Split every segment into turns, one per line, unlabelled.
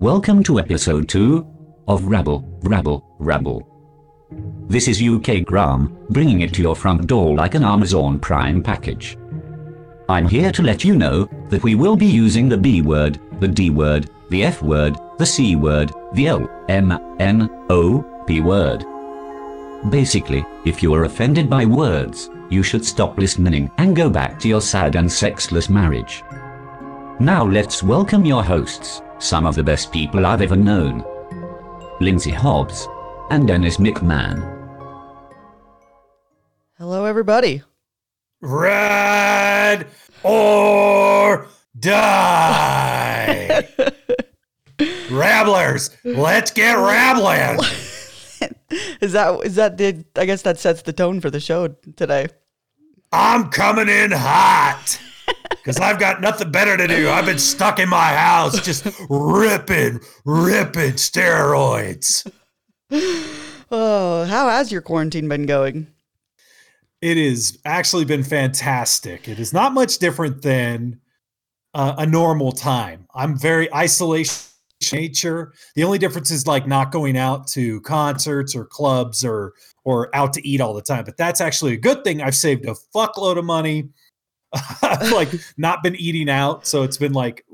Welcome to episode 2 of Rabble, Rabble, Rabble. This is UK Graham, bringing it to your front door like an Amazon Prime package. I'm here to let you know that we will be using the B word, the D word, the F word, the C word, the O, M, N, O, P word. Basically, if you are offended by words, you should stop listening and go back to your sad and sexless marriage. Now let's welcome your hosts, some of the best people I've ever known Lindsay Hobbs and Dennis McMahon.
Hello, everybody.
Ride or die. Rabblers, let's get rabbling.
Is that is that the? I guess that sets the tone for the show today.
I'm coming in hot because I've got nothing better to do. I've been stuck in my house just ripping, ripping steroids.
Oh, how has your quarantine been going?
It has actually been fantastic. It is not much different than uh, a normal time. I'm very isolation nature. The only difference is like not going out to concerts or clubs or or out to eat all the time. But that's actually a good thing. I've saved a fuckload of money. Like not been eating out, so it's been like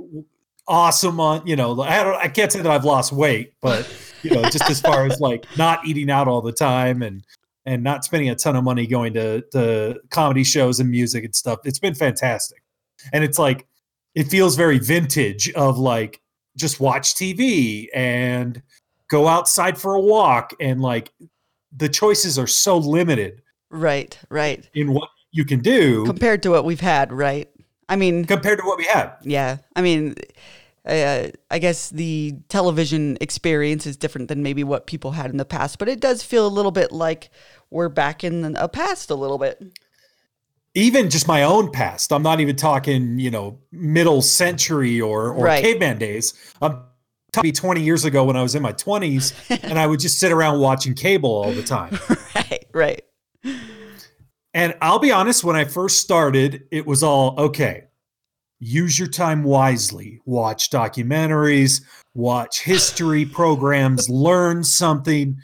awesome on you know I don't I can't say that I've lost weight, but you know just as far as like not eating out all the time and and not spending a ton of money going to to comedy shows and music and stuff. It's been fantastic. And it's like it feels very vintage of like just watch TV and go outside for a walk and like the choices are so limited
Right, right.
in what you can do
Compared to what we've had, right? I mean,
compared to what we had.
yeah. I mean, uh, I guess the television experience is different than maybe what people had in the past, but it does feel a little bit like we're back in a past a little bit.
Even just my own past. I'm not even talking, you know, middle century or or
Right.
caveman days. I'm talking 20 years ago when I was in my 20s and I would just sit around watching cable all the time.
right, right.
And I'll be honest, when I first started, it was all okay. Use your time wisely. Watch documentaries, watch history programs, learn something.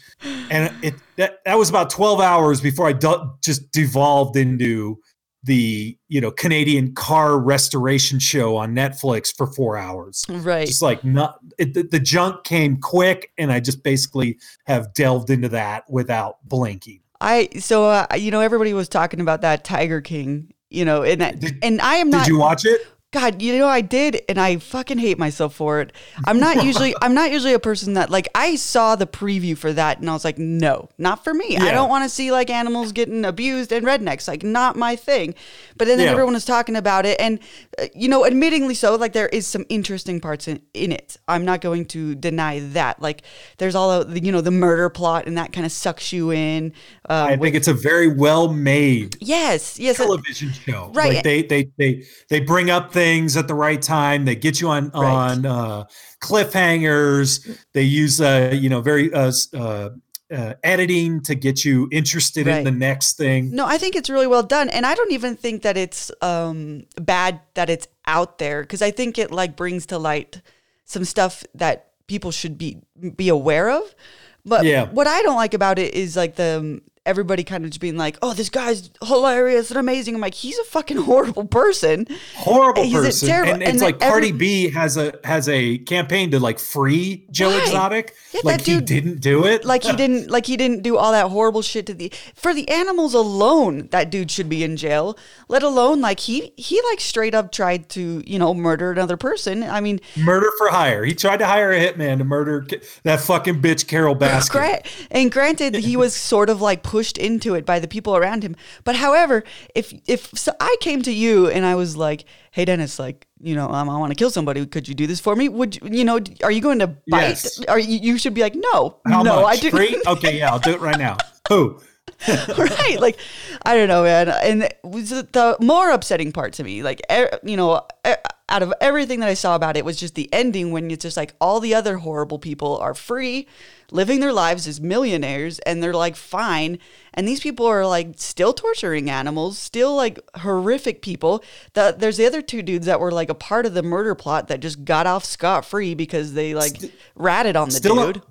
And it that, that was about 12 hours before I du- just devolved into the, you know, Canadian car restoration show on Netflix for 4 hours.
Right.
Just like not it, the, the junk came quick and I just basically have delved into that without blinking.
I so uh, you know everybody was talking about that Tiger King, you know, and I-
Did-
and I am not.
Did you watch it?
God, you know I did and I fucking hate myself for it. I'm not usually I'm not usually a person that like I saw the preview for that and I was like, no, not for me. I don't want to see like animals getting abused and rednecks, like not my thing. But then, then
Yeah.
everyone was talking about it and uh, you know, admittingly so, like there is some interesting parts in, in it. I'm not going to deny that. Like there's all the you know the murder plot and that kind of sucks you in. Um,
I think it's a very well made
yes, yes. uh,
television show.
Right.
Like they they they they bring up things at the right time. They get you on
Right.
on uh, cliffhangers. They use uh you know very uh, uh, uh editing to get you interested
Right.
in the next thing.
No, I think it's really well done, and I don't even think that it's um, bad that it's out there because I think it like brings to light some stuff that people should be be aware of. But
Yeah.
what I don't like about it is like the everybody kind of just being like, "Oh, this guy's hilarious and amazing." I'm like, he's a fucking horrible person.
Horrible
He's a
person.
terrible-
and it's like
every-
Cardi B has a has a campaign to like free Joe
Right.
Exotic.
Yeah,
like
that
he didn't do it.
Like he didn't like he didn't do all that horrible shit to the for the animals alone. That dude should be in jail. Let alone like he he like straight up tried to you know murder another person. I mean,
Murder for hire. He tried to hire a hitman to murder that fucking bitch Carole Baskin.
And granted, he was sort of like pushed into it by the people around him. But however, if if so I came to you and I was like, "Hey, Dennis, like, you know, um, I want to kill somebody. Could you do this for me? Would you, you know? Are you going to bite?
Yes.
Are you? You should be like, no,
How
no,
much?
I do.
Free? Okay, yeah, I'll do it right now. Who?
right? Like, I don't know, man. And the more upsetting part to me, like, er, you know, out of everything that I saw about it was just the ending when it's just like all the other horrible people are free, living their lives as millionaires, and they're like fine. And these people are like still torturing animals, still like horrific people. The, there's the other two dudes that were like a part of the murder plot that just got off scot free because they like ratted on the
Still,
dude.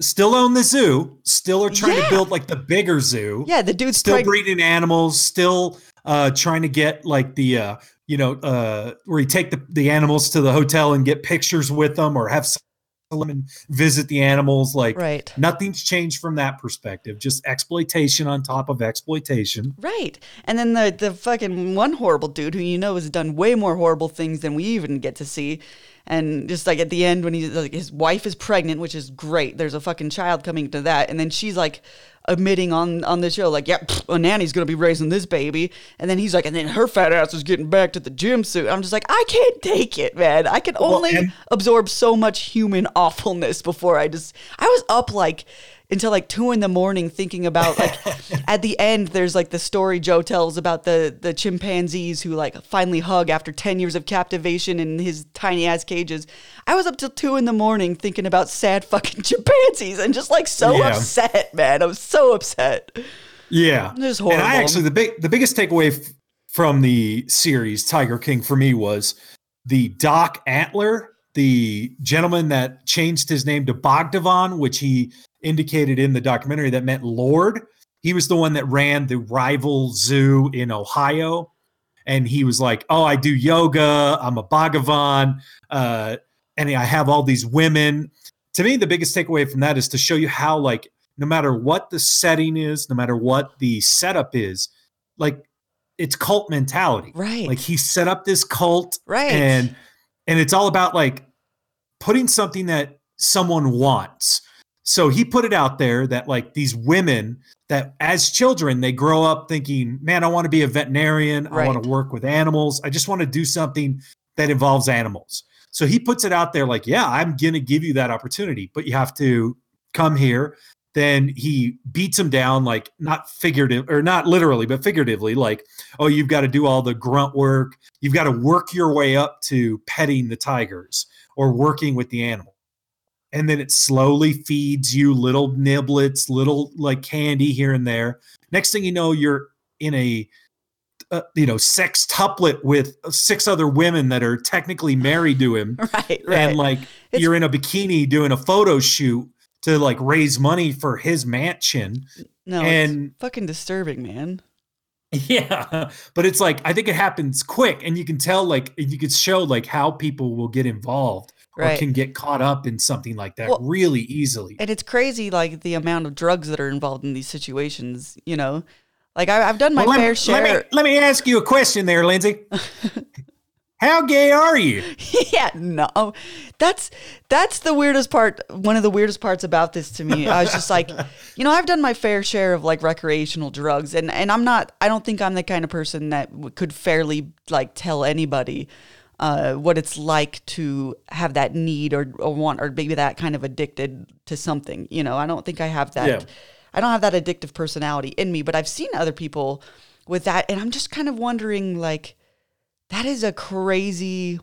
Still own the zoo. Still are trying
Yeah.
to build like the bigger zoo.
Yeah, the dude's
still breeding animals. Still uh, trying to get like the uh, you know uh, where you take the the animals to the hotel and get pictures with them or have someone and visit the animals. Like
Right.
nothing's changed from that perspective. Just exploitation on top of exploitation.
Right. And then the the fucking one horrible dude who you know has done way more horrible things than we even get to see. And just like at the end when he's like his wife is pregnant, which is great. There's a fucking child coming to that. And then she's like admitting on on the show like, "Yeah, pfft, a nanny's going to be raising this baby." And then he's like, "And then her fat ass is getting back to the gym suit." I'm just like, "I can't take it, man. I can
Well,
only
and-
absorb so much human awfulness before I just I was up like until like two in the morning thinking about like at the end there's like the story Joe tells about the the chimpanzees who like finally hug after 10 years of captivation in his tiny ass cages. I was up till two in the morning thinking about sad fucking chimpanzees and just like so
Yeah.
upset, man. I was so upset.
Yeah,
Just
And I
horrible.
actually the big the biggest takeaway f- from the series Tiger King for me was the Doc Antle, the gentleman that changed his name to Bhagavan, which he indicated in the documentary that meant Lord. He was the one that ran the rival zoo in Ohio. And he was like, Oh, I do yoga. I'm a Bhagavan. Uh, and I have all these women. To me, the biggest takeaway from that is to show you how, like, no matter what the setting is, no matter what the setup is, like it's cult mentality.
Right.
Like he set up this cult
Right.
and and it's all about like putting something that someone wants. So he put it out there that like these women that as children they grow up thinking, "Man, I want to be a veterinarian. I want to work with animals. I just want to do something that involves animals." So he puts it out there like, "Yeah, I'm going to give you that opportunity, but you have to come here." Then he beats him down like not figurative or not literally, but figuratively like, "Oh, you've got to do all the grunt work. You've got to work your way up to petting the tigers or working with the animal." And then it slowly feeds you little niblets, little like candy here and there. Next thing you know, you're in a uh, you know sex sextuplet with six other women that are technically married to him,
right, right.
and like
It's-
you're in a bikini doing a photo shoot to like raise money for his mansion.
no,
and-
it's fucking disturbing, man.
Yeah, but it's like I think it happens quick, and you can tell like you could show like how people will get involved or can get caught up in something like that
Well,
really easily.
And it's crazy, like the amount of drugs that are involved in these situations. You know, like I, I've done my
Well,
fair
me-
share.
let me let me ask you a question there, Lindsay. How gay are you?
yeah, no, that's that's the weirdest part. One of the weirdest parts about this to me, I was just like, you know, I've done my fair share of like recreational drugs, and and I'm not. I don't think I'm the kind of person that could fairly like tell anybody. Uh, what it's like to have that need or, or want or maybe that kind of addicted to something you know i don't think i have that
Yeah.
i don't have that addictive personality in me but i've seen other people with that and i'm just kind of wondering like that is a crazy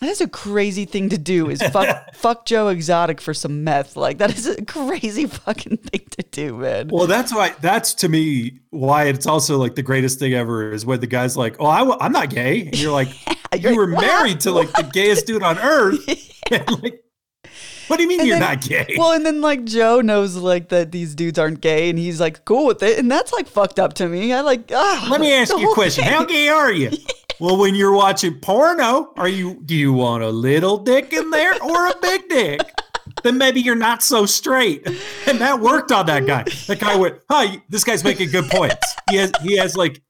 that is a crazy thing to do is fuck fuck Joe Exotic for some meth. Like that is a crazy fucking thing to do, man.
Well, that's why. That's to me why it's also like the greatest thing ever is when the guy's like, "Oh, I, am not gay," and you're like, "You were
"What?"
married to like the gayest dude on earth." And, like, what do you mean
And
you're
then-
not gay?
Well, and then like Joe knows like that these dudes aren't gay, and he's like cool with it, and that's like fucked up to me. I like.
Let me ask you a question.
thing.
How gay are you? Well, when you're watching porno, are you do you want a little dick in there or a big dick? Then maybe you're not so straight. And that worked on that guy. That guy went, "Huh, this guy's making good points. He has he has like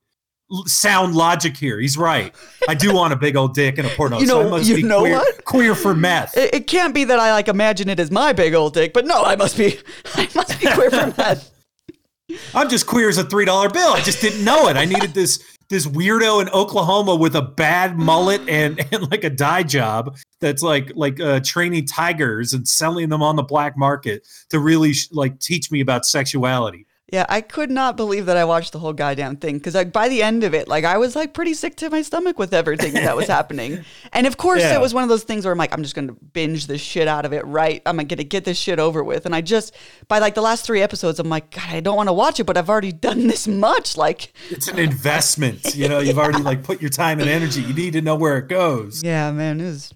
sound logic here. He's right. I do want a big old dick in a porno.
You
so
know-
I must
you
be
know
queer,
what?
queer for meth.
It, it can't be that I like imagine it as my big old dick, but no, I must be. I must be queer for that.
I'm just queer as a three dollar bill. I just didn't know it. I needed this this weirdo in Oklahoma with a bad mullet and and like a dye job that's like like uh, training tigers and selling them on the black market to really sh- like teach me about sexuality.
Yeah, I could not believe that I watched the whole goddamn thing because like by the end of it, like I was like pretty sick to my stomach with everything that was happening. And of course,
Yeah.
it was one of those things where I'm like, I'm just gonna binge this shit out of it. Right, I'm gonna get this shit over with. And I just by like the last three episodes, I'm like, God, I don't want to watch it, but I've already done this much. Like,
It's an investment. You know, you've already like put your time and energy. You need to know where it goes.
yeah, man, it was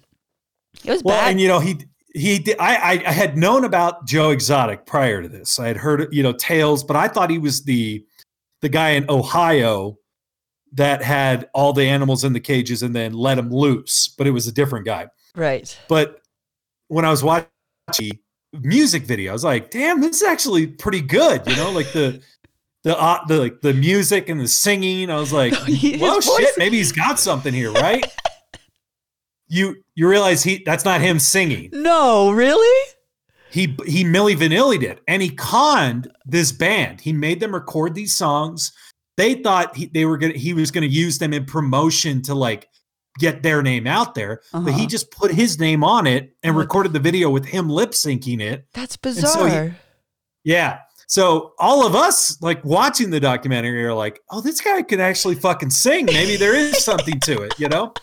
it was
Well,
bad.
and you know, he he did, I, I had known about Joe Exotic prior to this. I had heard you know tales, but I thought he was the the guy in Ohio that had all the animals in the cages and then let them loose. But it was a different guy.
right.
But when I was watching the music video, I was like, "Damn, this is actually pretty good." You know, like the the uh, the like the music and the singing. I was like,
oh
shit, maybe he's got something here, right?" you you realize he that's not him singing.
No, really?
He he Milli Vanilli did, and he conned this band. He made them record these songs. They thought he, they were gonna he was gonna use them in promotion to like get their name out there, but he
Uh-huh.
just put his name on it and recorded the video with him lip syncing it.
That's
so he-
bizarre.
Yeah. So all of us like watching the documentary are like, oh, this guy can actually fucking sing. Maybe there is something to it, you know?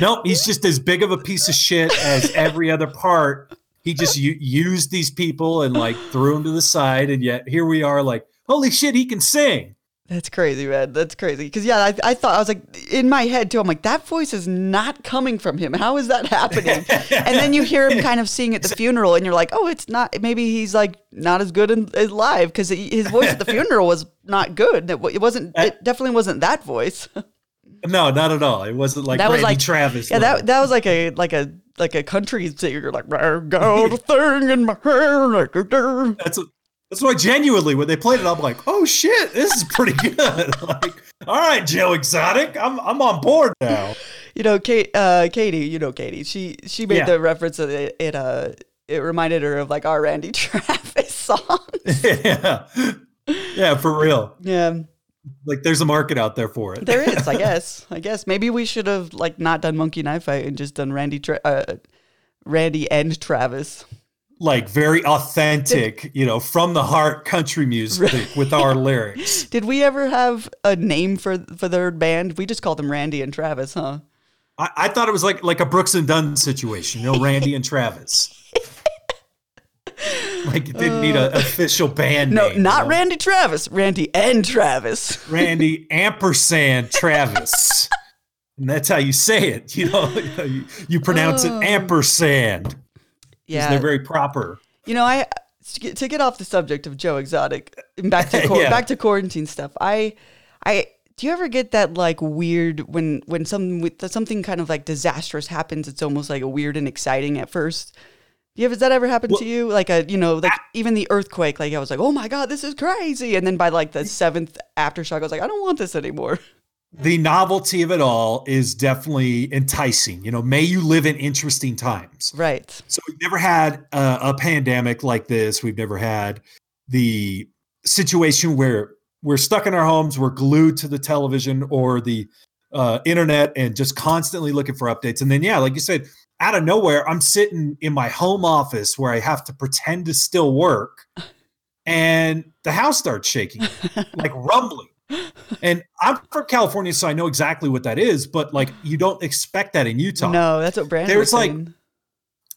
Nope, he's just as big of a piece of shit as every other part. He just u- used these people and like threw them to the side, and yet here we are, like, holy shit, he can sing.
That's crazy, man. That's crazy. Because yeah, I, I thought I was like in my head too. I'm like, that voice is not coming from him. How is that happening? and then you hear him kind of sing at the funeral, and you're like, oh, it's not. Maybe he's like not as good in, as live because his voice at the funeral was not good. It, it wasn't. It definitely wasn't that voice.
No, not at all. It wasn't like
That was
Randy
like-
Travis.
yeah,
level.
that that was like a like a like a country singer. Like, I got a thing in my hair. Like, a dir."
That's that's why genuinely when they played it, I'm like, oh shit, this is pretty good. like, all right, Joe Exotic, I'm I'm on board now.
you know, Kate, uh, Katie, you know, Katie, she, she made
Yeah.
the reference that it, it, uh, it reminded her of like our Randy Travis song.
yeah, yeah, for real.
yeah,
Like, there's a market out there for it.
there is, I guess, I guess maybe we should have like not done Monkey Knife Fight and just done Randy, Tra- uh, Randy and Travis.
like very authentic, you know, from the heart country music with our lyrics.
Did we ever have a name for for their band? We just called them Randy and Travis, huh?
I, I thought it was like like a Brooks and Dunn situation, you know, Randy and Travis. Like it didn't need an uh, official band
No,
name.
No,
not know?
Randy Travis. Randy and Travis.
Randy ampersand Travis. And that's how you say it. You know, you, you pronounce
Oh.
it ampersand. 'cause
Yeah,
They're very proper.
You know, I to get, to get off the subject of Joe Exotic back to quar-
Yeah.
back to quarantine stuff. I I do you ever get that like weird when when some with something kind of like disastrous happens? It's almost like a weird and exciting at first. You ever, has that ever happened to you? Like a you know like even the earthquake. Like I was like, oh my god, this is crazy. And then by like the seventh aftershock, I was like, I don't want this anymore.
The novelty of it all is definitely enticing. You know, may you live in interesting times.
Right.
So we've never had a, a pandemic like this. We've never had the situation where we're stuck in our homes, we're glued to the television or the uh, internet, and just constantly looking for updates. And then, yeah, like you said, out of nowhere, I'm sitting in my home office where I have to pretend to still work, and the house starts shaking, like rumbling. And I'm from California, so I know exactly what that is. But like, you don't expect that in Utah
No, that's what Brandon
There's, like,
saying.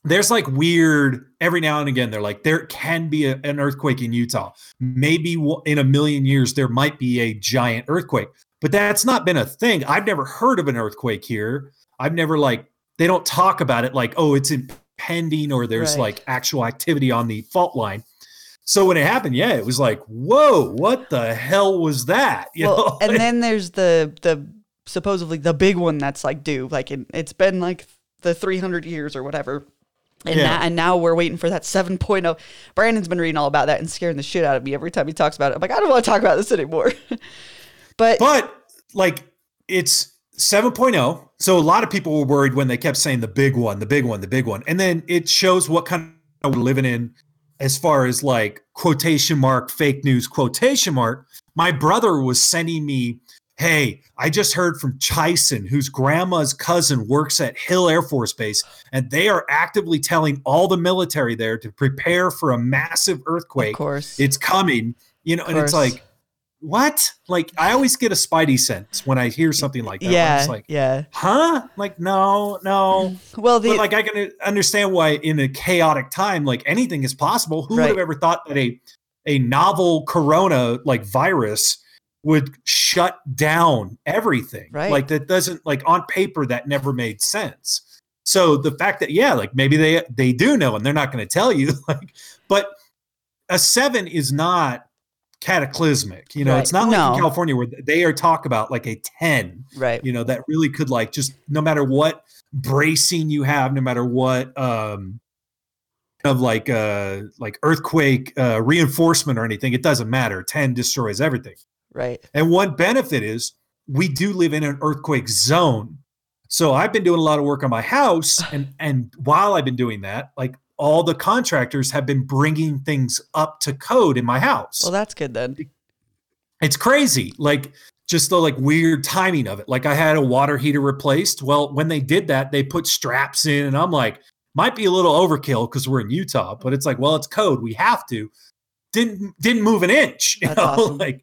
there's like weird every now and again they're like there can be a, an earthquake in utah maybe in a million years there might be a giant earthquake but that's not been a thing i've never heard of an earthquake here i've never like they don't talk about it like oh it's impending or there's
Right.
like actual activity on the fault line so when it happened yeah it was like whoa what the hell was that you
well,
know
and then there's the the supposedly the big one that's like due. Like it, it's been like the 300 years or whatever. And,
Yeah.
now, and now we're waiting for that 7.0. Brandon's been reading all about that and scaring the shit out of me every time he talks about it. I'm like, I don't want to talk about this anymore. but
But like it's 7.0. So a lot of people were worried when they kept saying the big one, the big one, the big one. And then it shows what kind of we're living in as far as like quotation mark fake news quotation mark. My brother was sending me, "Hey, I just heard from Chison, whose grandma's cousin works at Hill Air Force Base, and they are actively telling all the military there to prepare for a massive earthquake.
of course.
it's coming You know, and it's like, what? Like, I always get a spidey sense when I hear something like that.
yeah,
like,
yeah.
huh? Like, no, no.
Well, the
but like, I can understand why in a chaotic time, like anything is possible. Who
Right.
would have ever thought that a a novel corona like virus would shut down everything?
Right.
Like that doesn't like on paper that never made sense. So the fact that yeah, like maybe they they do know and they're not going to tell you, like, but a seven is not cataclysmic. You know,
Right.
it's not like
No.
in California where they are talk about like a ten
right.
you know that really could like just no matter what bracing you have no matter what um of like uh like earthquake uh reinforcement or anything it doesn't matter 10 destroys everything
Right.
and one benefit is we do live in an earthquake zone so i've been doing a lot of work on my house and and while i've been doing that like all the contractors have been bringing things up to code in my house
Well, that's good then.
it's crazy like just the like weird timing of it like i had a water heater replaced well when they did that they put straps in and i'm like might be a little overkill because we're in utah but it's like well it's code we have to didn't didn't move an inch you
That's
know
awesome.
like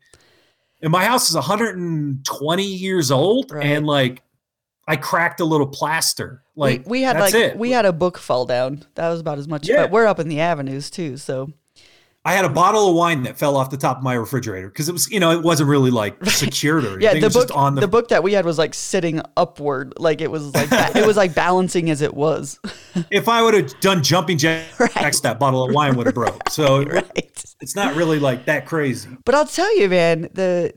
and my house is 120 years old
Right.
and like i cracked a little plaster like
we, we had like
it
we had a book fall down. That was about as much.
Yeah.
But we're up in the avenues too, so
I had a bottle of wine that fell off the top of my refrigerator because it was, you know, it wasn't really like secured or anything.
yeah. The book,
just on
the,
the,
book that we had was like sitting upward, like it was like ba- it was like balancing as it was.
if I would have done jumping jacks,
Right.
that bottle of wine would have broke. So
right.
it's not really like that crazy.
But I'll tell you, man, the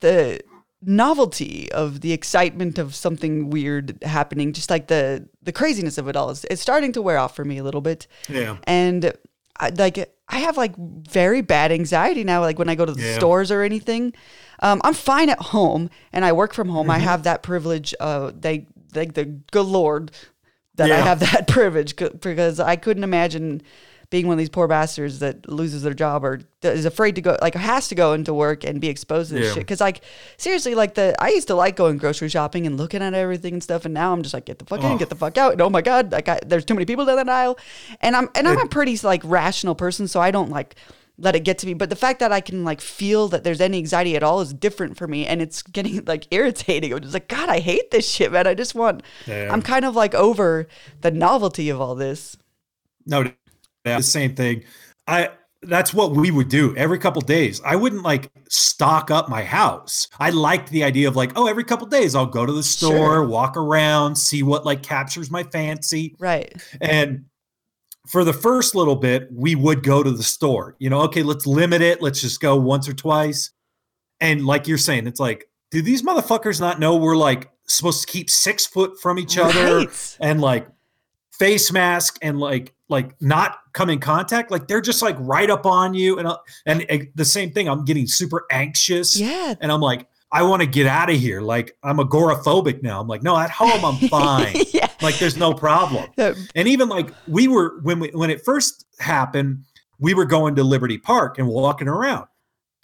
the novelty of the excitement of something weird happening, just like the the craziness of it all, is it's starting to wear off for me a little bit.
Yeah.
and I, like I have like very bad anxiety now. Like when I go to the
Yeah.
stores or anything, um, I'm fine at home and I work from home.
Mm-hmm.
I have that privilege. Uh, they like the good Lord that I have that privilege because I couldn't imagine being one of these poor bastards that loses their job or is afraid to go like has to go into work and be exposed to this
Yeah.
shit. Because like seriously like the i used to like going grocery shopping and looking at everything and stuff and now i'm just like get the fuck in
Oh.
get the fuck out. And oh my god like I, there's too many people down that aisle. And i'm and i'm a pretty like rational person so i don't like let it get to me. But the fact that i can like feel that there's any anxiety at all is different for me and it's getting like irritating. I'm just like god i hate this shit man. I just want
Yeah.
i'm kind of like over the novelty of all this.
No, the same thing. I that's what we would do every couple days. I wouldn't like stock up my house. I liked the idea of like, oh, every couple days I'll go to the store,
Sure.
walk around, see what like captures my fancy.
right
And for the first little bit, we would go to the store. You know, okay, let's limit it. Let's just go once or twice. And like you're saying, it's like, do these motherfuckers not know we're like supposed to keep six foot from each other
Right.
and like face mask and like like not come in contact? Like they're just like right up on you. And uh, and uh, the same thing, I'm getting super anxious.
yeah
And I'm like, I want to get out of here. Like I'm agoraphobic now. I'm like, no, at home I'm fine.
yeah
like there's no problem. And even like we were when we when it first happened, we were going to Liberty Park and walking around.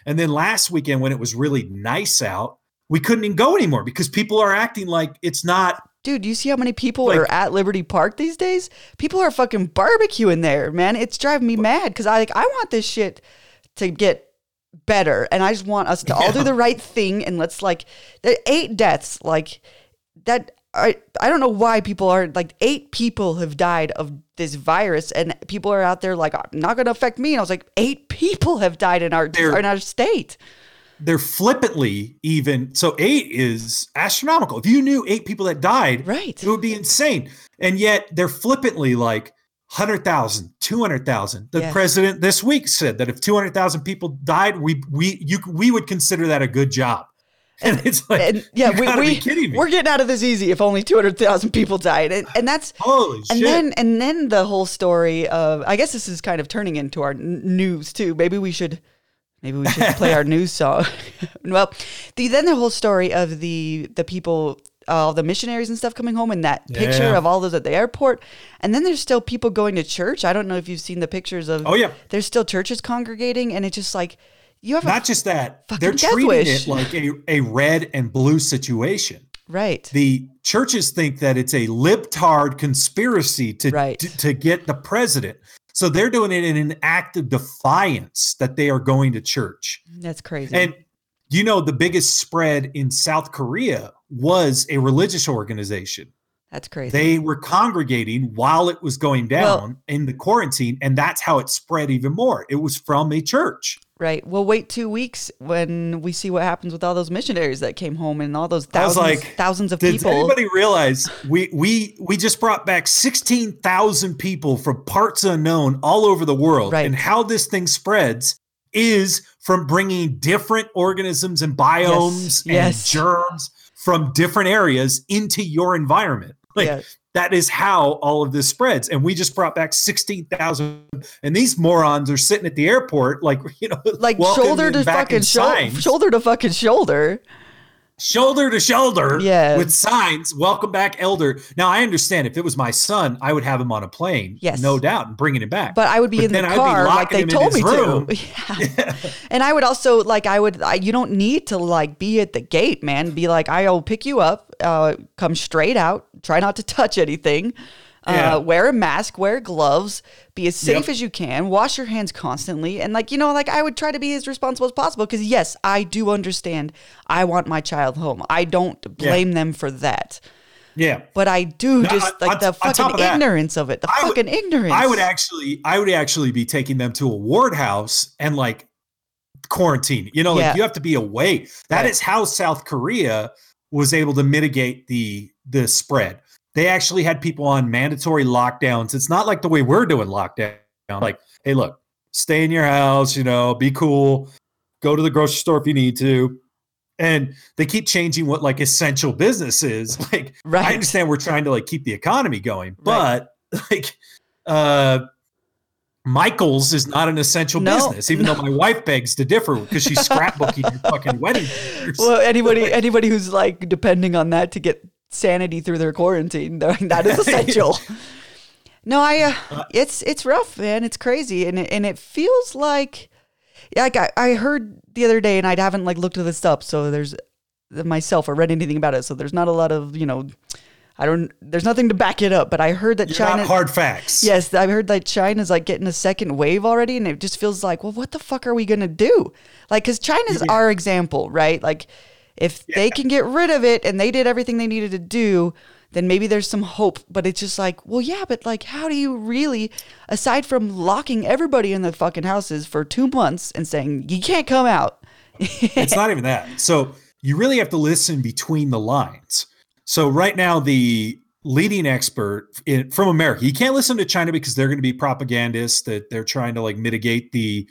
And then last weekend when it was really nice out, we couldn't even go anymore because people are acting like it's not
Dude, you see how many people
Like-
are at Liberty Park these days? People are fucking barbecuing there, man. It's driving me mad because I like I want this shit to get better, and I just want us to all do the right thing. And let's like, there are eight deaths, like that. I I don't know why people are like eight people have died of this virus, and people are out there like not going to affect me. And I was like, eight people have died in our in our state.
They're flippantly even so eight is astronomical. If you knew eight people that died,
Right.
it would be insane. And yet they're flippantly like 100,000, 200,000. The
Yeah.
president this week said that if 200,000 people died, we we you we would consider that a good job. And it's like
And yeah, we, we
be kidding me.
we're getting out of this easy if only two hundred thousand people died, and and that's
Holy
and
shit.
then and then the whole story of I guess this is kind of turning into our n- news too. Maybe we should maybe we should play our news song. well, the then the whole story of the the people all the missionaries and stuff coming home and that picture
Yeah.
of all those at the airport and then there's still people going to church i don't know if you've seen the pictures of
Oh, yeah.
there's still churches congregating and it's just like you have a
Not just that, they're treating
wish.
it like a, a red and blue situation.
right
The churches think that it's a libtard conspiracy to,
Right.
to to get the president. So they're doing it in an act of defiance that they are going to church.
That's crazy.
And you know, the biggest spread in South Korea was a religious organization.
That's crazy.
They were congregating while it was going down
Well-
in the quarantine, and that's how it spread even more. It was from a church.
Right. We'll wait two weeks when we see what happens with all those missionaries that came home and all those thousands,
like,
thousands of
Did
people.
anybody realize we we we just brought back sixteen thousand people from parts unknown all over the world,
Right.
and how this thing spreads is from bringing different organisms and biomes and
yes.
germs from different areas into your environment. Like
Yeah.
That is how all of this spreads. And we just brought back sixteen thousand, and these morons are sitting at the airport, like you know,
like shoulder to fucking shoulder, shoulder to fucking shoulder.
Shoulder to shoulder
Yeah.
with signs welcome back elder now i understand if it was my son i would have him on a plane
Yes.
no doubt and bringing him back
But I would be
But
in the car like they
him in
told me
room.
to. Yeah. And I would also like I would I, you don't need to like be at the gate, man. Be like I'll pick you up, uh, come straight out, try not to touch anything.
Yeah.
Uh, wear a mask, wear gloves, be as safe
Yep.
as you can, wash your hands constantly. And, like, you know, like I would try to be as responsible as possible because, yes, I do understand I want my child home. I don't blame them for that.
yeah
But I do
No,
just like the
on
fucking
of that,
ignorance of it. The
I would-
fucking ignorance.
i would actually i would actually be taking them to a ward house and like quarantine you know like
Yeah.
you have to be away That is
Right.
how south korea was able to mitigate the the spread they actually had people on mandatory lockdowns it's not like the way we're doing lockdown like hey look stay in your house you know be cool go to the grocery store if you need to and they keep changing what like essential business is like
Right.
i understand we're trying to like keep the economy going
Right.
but like uh Michael's is not an essential
No,
business, even though my wife begs to differ because she's scrapbooking your fucking wedding pictures.
well, anybody anybody who's like depending on that to get sanity through their quarantine. that is essential. no, I uh, it's it's rough, man. It's crazy, and it, and it feels like like I, I heard the other day, and I haven't like looked this up, so there's myself or read anything about it, so there's not a lot of you know. I don't. There's nothing to back it up, but I heard that
You're
China.
hard facts.
Yes, I heard that China's like getting a second wave already, and it just feels like, well, what the fuck are we gonna do? Like, because China's our example, right? Like, if they can get rid of it and they did everything they needed to do, then maybe there's some hope. But it's just like, well, yeah, but like, how do you really, aside from locking everybody in the fucking houses for two months and saying you can't come out?
it's not even that. So you really have to listen between the lines. So right now, the leading expert in, from America, you can't listen to China because they're going to be propagandists that they're trying to like mitigate the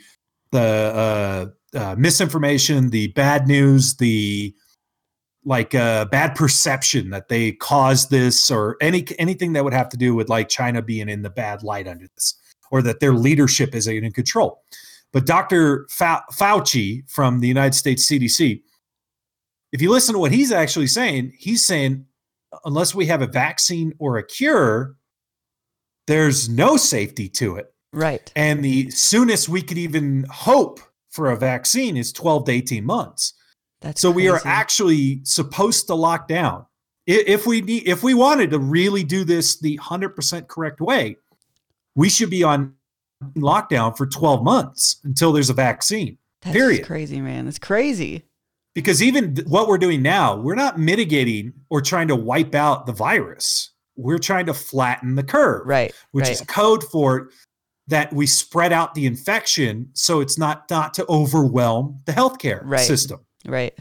the uh, uh, misinformation, the bad news, the like uh, bad perception that they caused this or any anything that would have to do with like China being in the bad light under this or that their leadership is in control. But Dr. Fau- Fauci from the United States CDC, if you listen to what he's actually saying, he's saying unless we have a vaccine or a cure, there's no safety to it.
Right.
And the soonest we could even hope for a vaccine is 12 to 18 months.
That's
So we are actually supposed to lock down. If we need, if we wanted to really do this the 100% correct way, we should be on lockdown for 12 months until there's a vaccine.
That's
period.
crazy, man. It's crazy.
Because even what we're doing now, we're not mitigating or trying to wipe out the virus. We're trying to flatten the curve,
Right.
which
right.
is code for that we spread out the infection so it's not not to overwhelm the healthcare
Right.
system.
right.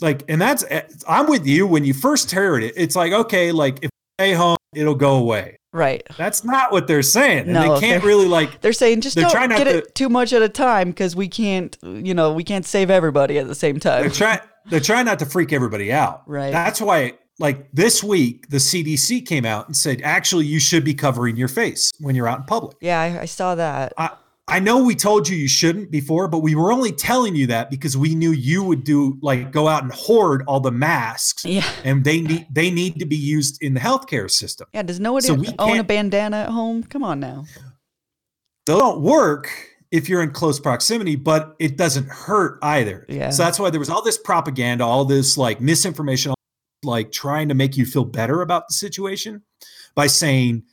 like and that's eh, i'm with you when you first heard it it's like okay like if you stay home it'll go away
Right.
that's not what they're saying and
No,
they can't really like
They're saying just
They're
don't get
to-
it too much at a time because we can't, you know, we can't save everybody at the same time.
they're trying they're trying not to freak everybody out
Right.
that's why like this week the cdc came out and said actually you should be covering your face when you're out in public
yeah, I, I saw that.
I, I know we told you you shouldn't before, but we were only telling you that because we knew you would do like go out and hoard all the masks,
Yeah.
and they need they need to be used in the healthcare system.
Yeah. Does nobody
So
own a bandana at home? Come on now.
They don't work if you're in close proximity, but it doesn't hurt either.
Yeah.
So that's why there was all this propaganda, all this like misinformation, like trying to make you feel better about the situation by saying,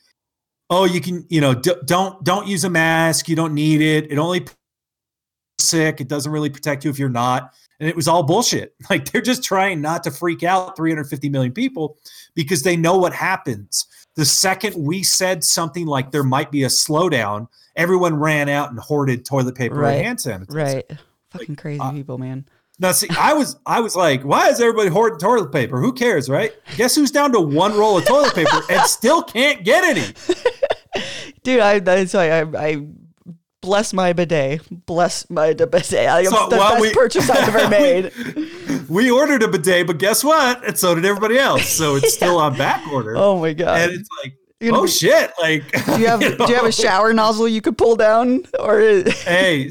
oh, you can, you know, d- don't don't use a mask. You don't need it. It only sick. It doesn't really protect you if you're not. And it was all bullshit. Like they're just trying not to freak out 350 million people because they know what happens. The second we said something like there might be a slowdown, everyone ran out and hoarded toilet paper
Right.
and hand sanitizer.
Right. Fucking crazy
uh,
people, man.
Now, see, I was I was like, why is everybody hoarding toilet paper? Who cares, right? Guess who's down to one roll of toilet paper and still can't get any?
Dude, I that's why I, I bless my bidet. Bless my bidet. I,
So,
the
well,
best
we-
purchase I've ever made.
We ordered a bidet, but guess what? And so did everybody else. So it's still on back order.
oh my god.
and it's like,
You know,
oh shit! Like,
do you have do you have a shower nozzle you could pull down or
hey,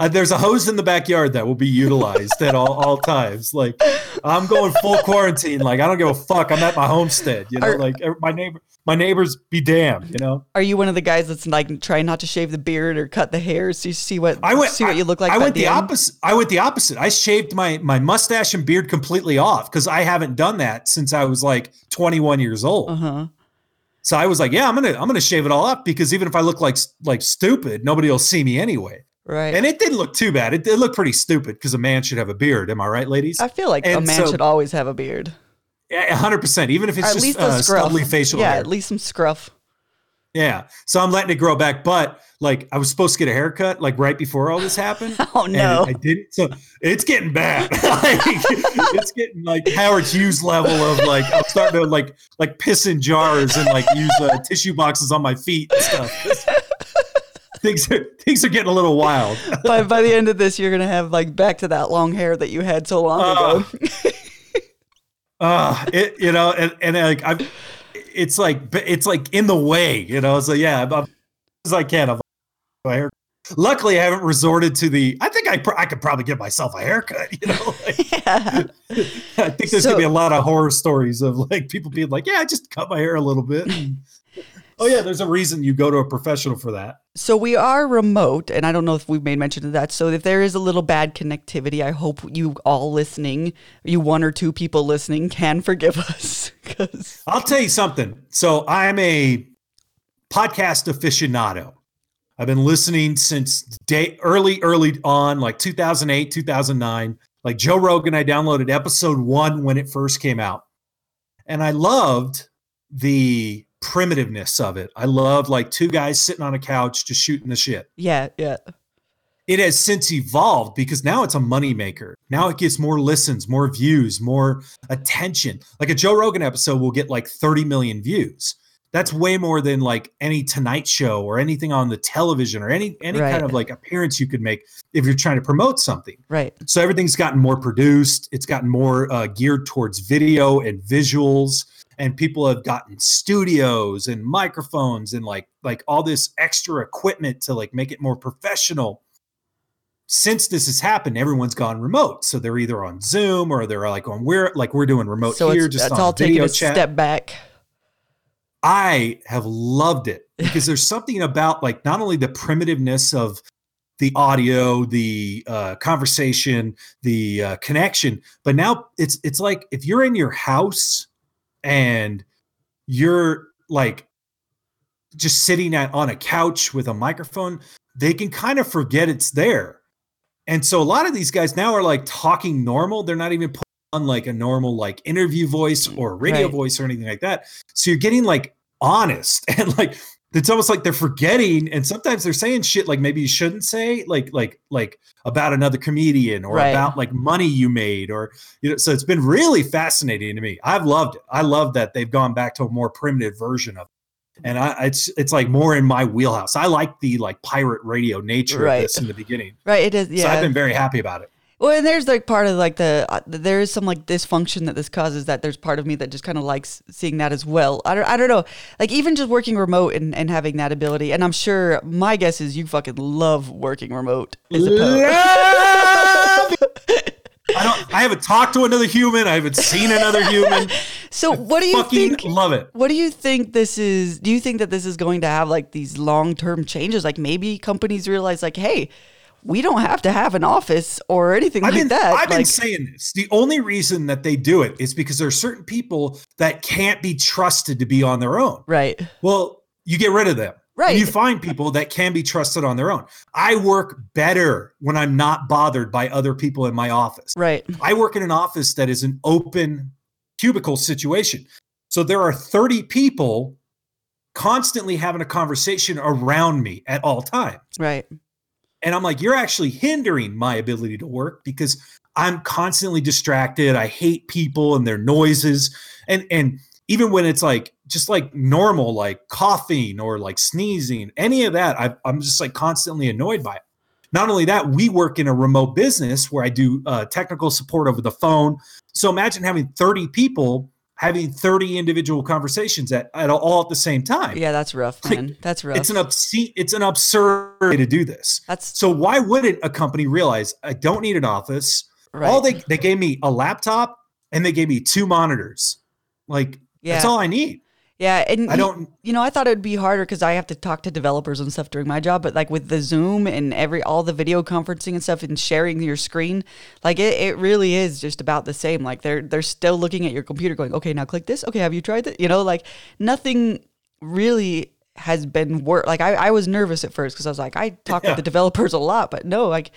uh, there's a hose in the backyard that will be utilized at all, all times. Like, I'm going full quarantine. Like, I don't give a fuck. I'm at my homestead. You know,
Are-
like my neighbor, my neighbors be damned. You know,
are you one of the guys that's like trying not to shave the beard or cut the hair so you see what
I went.
see what you look like?
I went the,
end?
opposite. I went the opposite. I shaved my my mustache and beard completely off because I haven't done that since I was like 21 years old.
Uh-huh.
So I was like, yeah, I'm gonna I'm gonna shave it all up because even if I look like like stupid, nobody will see me anyway.
Right.
And it didn't look too bad. It did look pretty stupid because a man should have a beard. Am I right, ladies?
I feel like a man
so-
should always have a beard.
Yeah, hundred percent. Even if it's
Or at
just
least a
uh, stubbly facial
yeah,
hair.
at least some scruff.
Yeah. So I'm letting it grow back, but like I was supposed to get a haircut like right before all this happened.
Oh
and
no.
I didn't. So it's getting bad. like, it's getting like Howard Hughes level of like I'm starting to like like piss in jars and like use uh, tissue boxes on my feet and stuff. things are things are getting a little wild.
by by the end of this, you're gonna have like back to that long hair that you had so long
Uh,
ago.
Uh, it you know, and, and like I'm, it's like it's like in the way, you know. So yeah, I'm, I'm as I can. I'm my hair. Luckily, I haven't resorted to the. I think I pr- I could probably get myself a haircut. You know, like,
yeah.
I think there's
So-
gonna be a lot of horror stories of like people being like, "Yeah, I just cut my hair a little bit." Oh yeah, there's a reason you go to a professional for that.
So we are remote, and I don't know if we've made mention of that. So if there is a little bad connectivity, I hope you all listening, you one or two people listening, can forgive us. Because
I'll tell you something. So I'm a podcast aficionado. I've been listening since day early, early on, like 2008, 2009. Like Joe Rogan, I downloaded episode one when it first came out. And I loved the primitiveness of it. I love like two guys sitting on a couch just shooting the shit.
yeah, yeah,
It has since evolved because now it's a moneymaker. Now it gets more listens, more views, more attention. Like a Joe Rogan episode will get like 30 million views. That's way more than like any Tonight Show or anything on the television or any any
Right.
kind of like appearance you could make if you're trying to promote something.
right.
So everything's gotten more produced. It's gotten more uh, geared towards video and visuals, and people have gotten studios and microphones and like like all this extra equipment to like make it more professional. Since this has happened, everyone's gone remote, so they're either on Zoom or they're like on we're like we're doing remote
So
here,
it's,
just
it's all taking a
chat.
step back.
I have loved it because there's something about like not only the primitiveness of the audio, the uh, conversation, the uh, connection, but now it's it's like if you're in your house and you're like just sitting at on a couch with a microphone, they can kind of forget it's there. And so a lot of these guys now are like talking normal. They're not even putting on like a normal like interview voice or radio
Right.
voice or anything like that. So you're getting like honest and like it's almost like they're forgetting and sometimes they're saying shit like maybe you shouldn't say like like like about another comedian or
Right.
about like money you made or you know so it's been really fascinating to me i've loved it i love that they've gone back to a more primitive version of it and i it's it's like more in my wheelhouse i like the like pirate radio nature
Right.
of this in the beginning
Right. It is. Yeah.
so i've been very happy about it
Well, and there's like part of like the uh, there is some like dysfunction that this causes that there's part of me that just kind of likes seeing that as well. I don't I don't know. Like even just working remote and, and having that ability, and I'm sure my guess is you fucking love working remote. I suppose.
Love. I don't. I haven't talked to another human. I haven't seen another human.
So what do you
Fucking
think?
love it.
What do you think this is? Do you think that this is going to have like these long term changes? Like maybe companies realize like, hey, we don't have to have an office or anything
I've
like
been,
that.
I've been saying this. The only reason that they do it is because there are certain people that can't be trusted to be on their own.
right.
Well, you get rid of them.
Right.
And you find people that can be trusted on their own. I work better when I'm not bothered by other people in my office.
Right.
I work in an office that is an open cubicle situation. So there are 30 people constantly having a conversation around me at all times.
Right.
And I'm like, you're actually hindering my ability to work because I'm constantly distracted. I hate people and their noises. And and even when it's like just like normal, like coughing or like sneezing, any of that, I, I'm just like constantly annoyed by it. Not only that, we work in a remote business where I do uh, technical support over the phone. So imagine having 30 people having 30 individual conversations at, at all at the same time.
Yeah, that's rough,
Like.
That's rough.
It's an obscene, it's an absurd way to do this.
that's
So why wouldn't a company realize I don't need an office?
right.
All they they gave me a laptop and they gave me two monitors. Like
yeah.
that's all I need.
Yeah, and
I don't
You know, I thought it would be harder because I have to talk to developers and stuff during my job, but like with the Zoom and every all the video conferencing and stuff and sharing your screen, like it, it really is just about the same. Like they're they're still looking at your computer, going, "Okay, now click this. Okay, have you tried that?" You know, like nothing really has been work. Like I, I was nervous at first because I was like, I talk
Yeah.
with the developers a lot, but no, like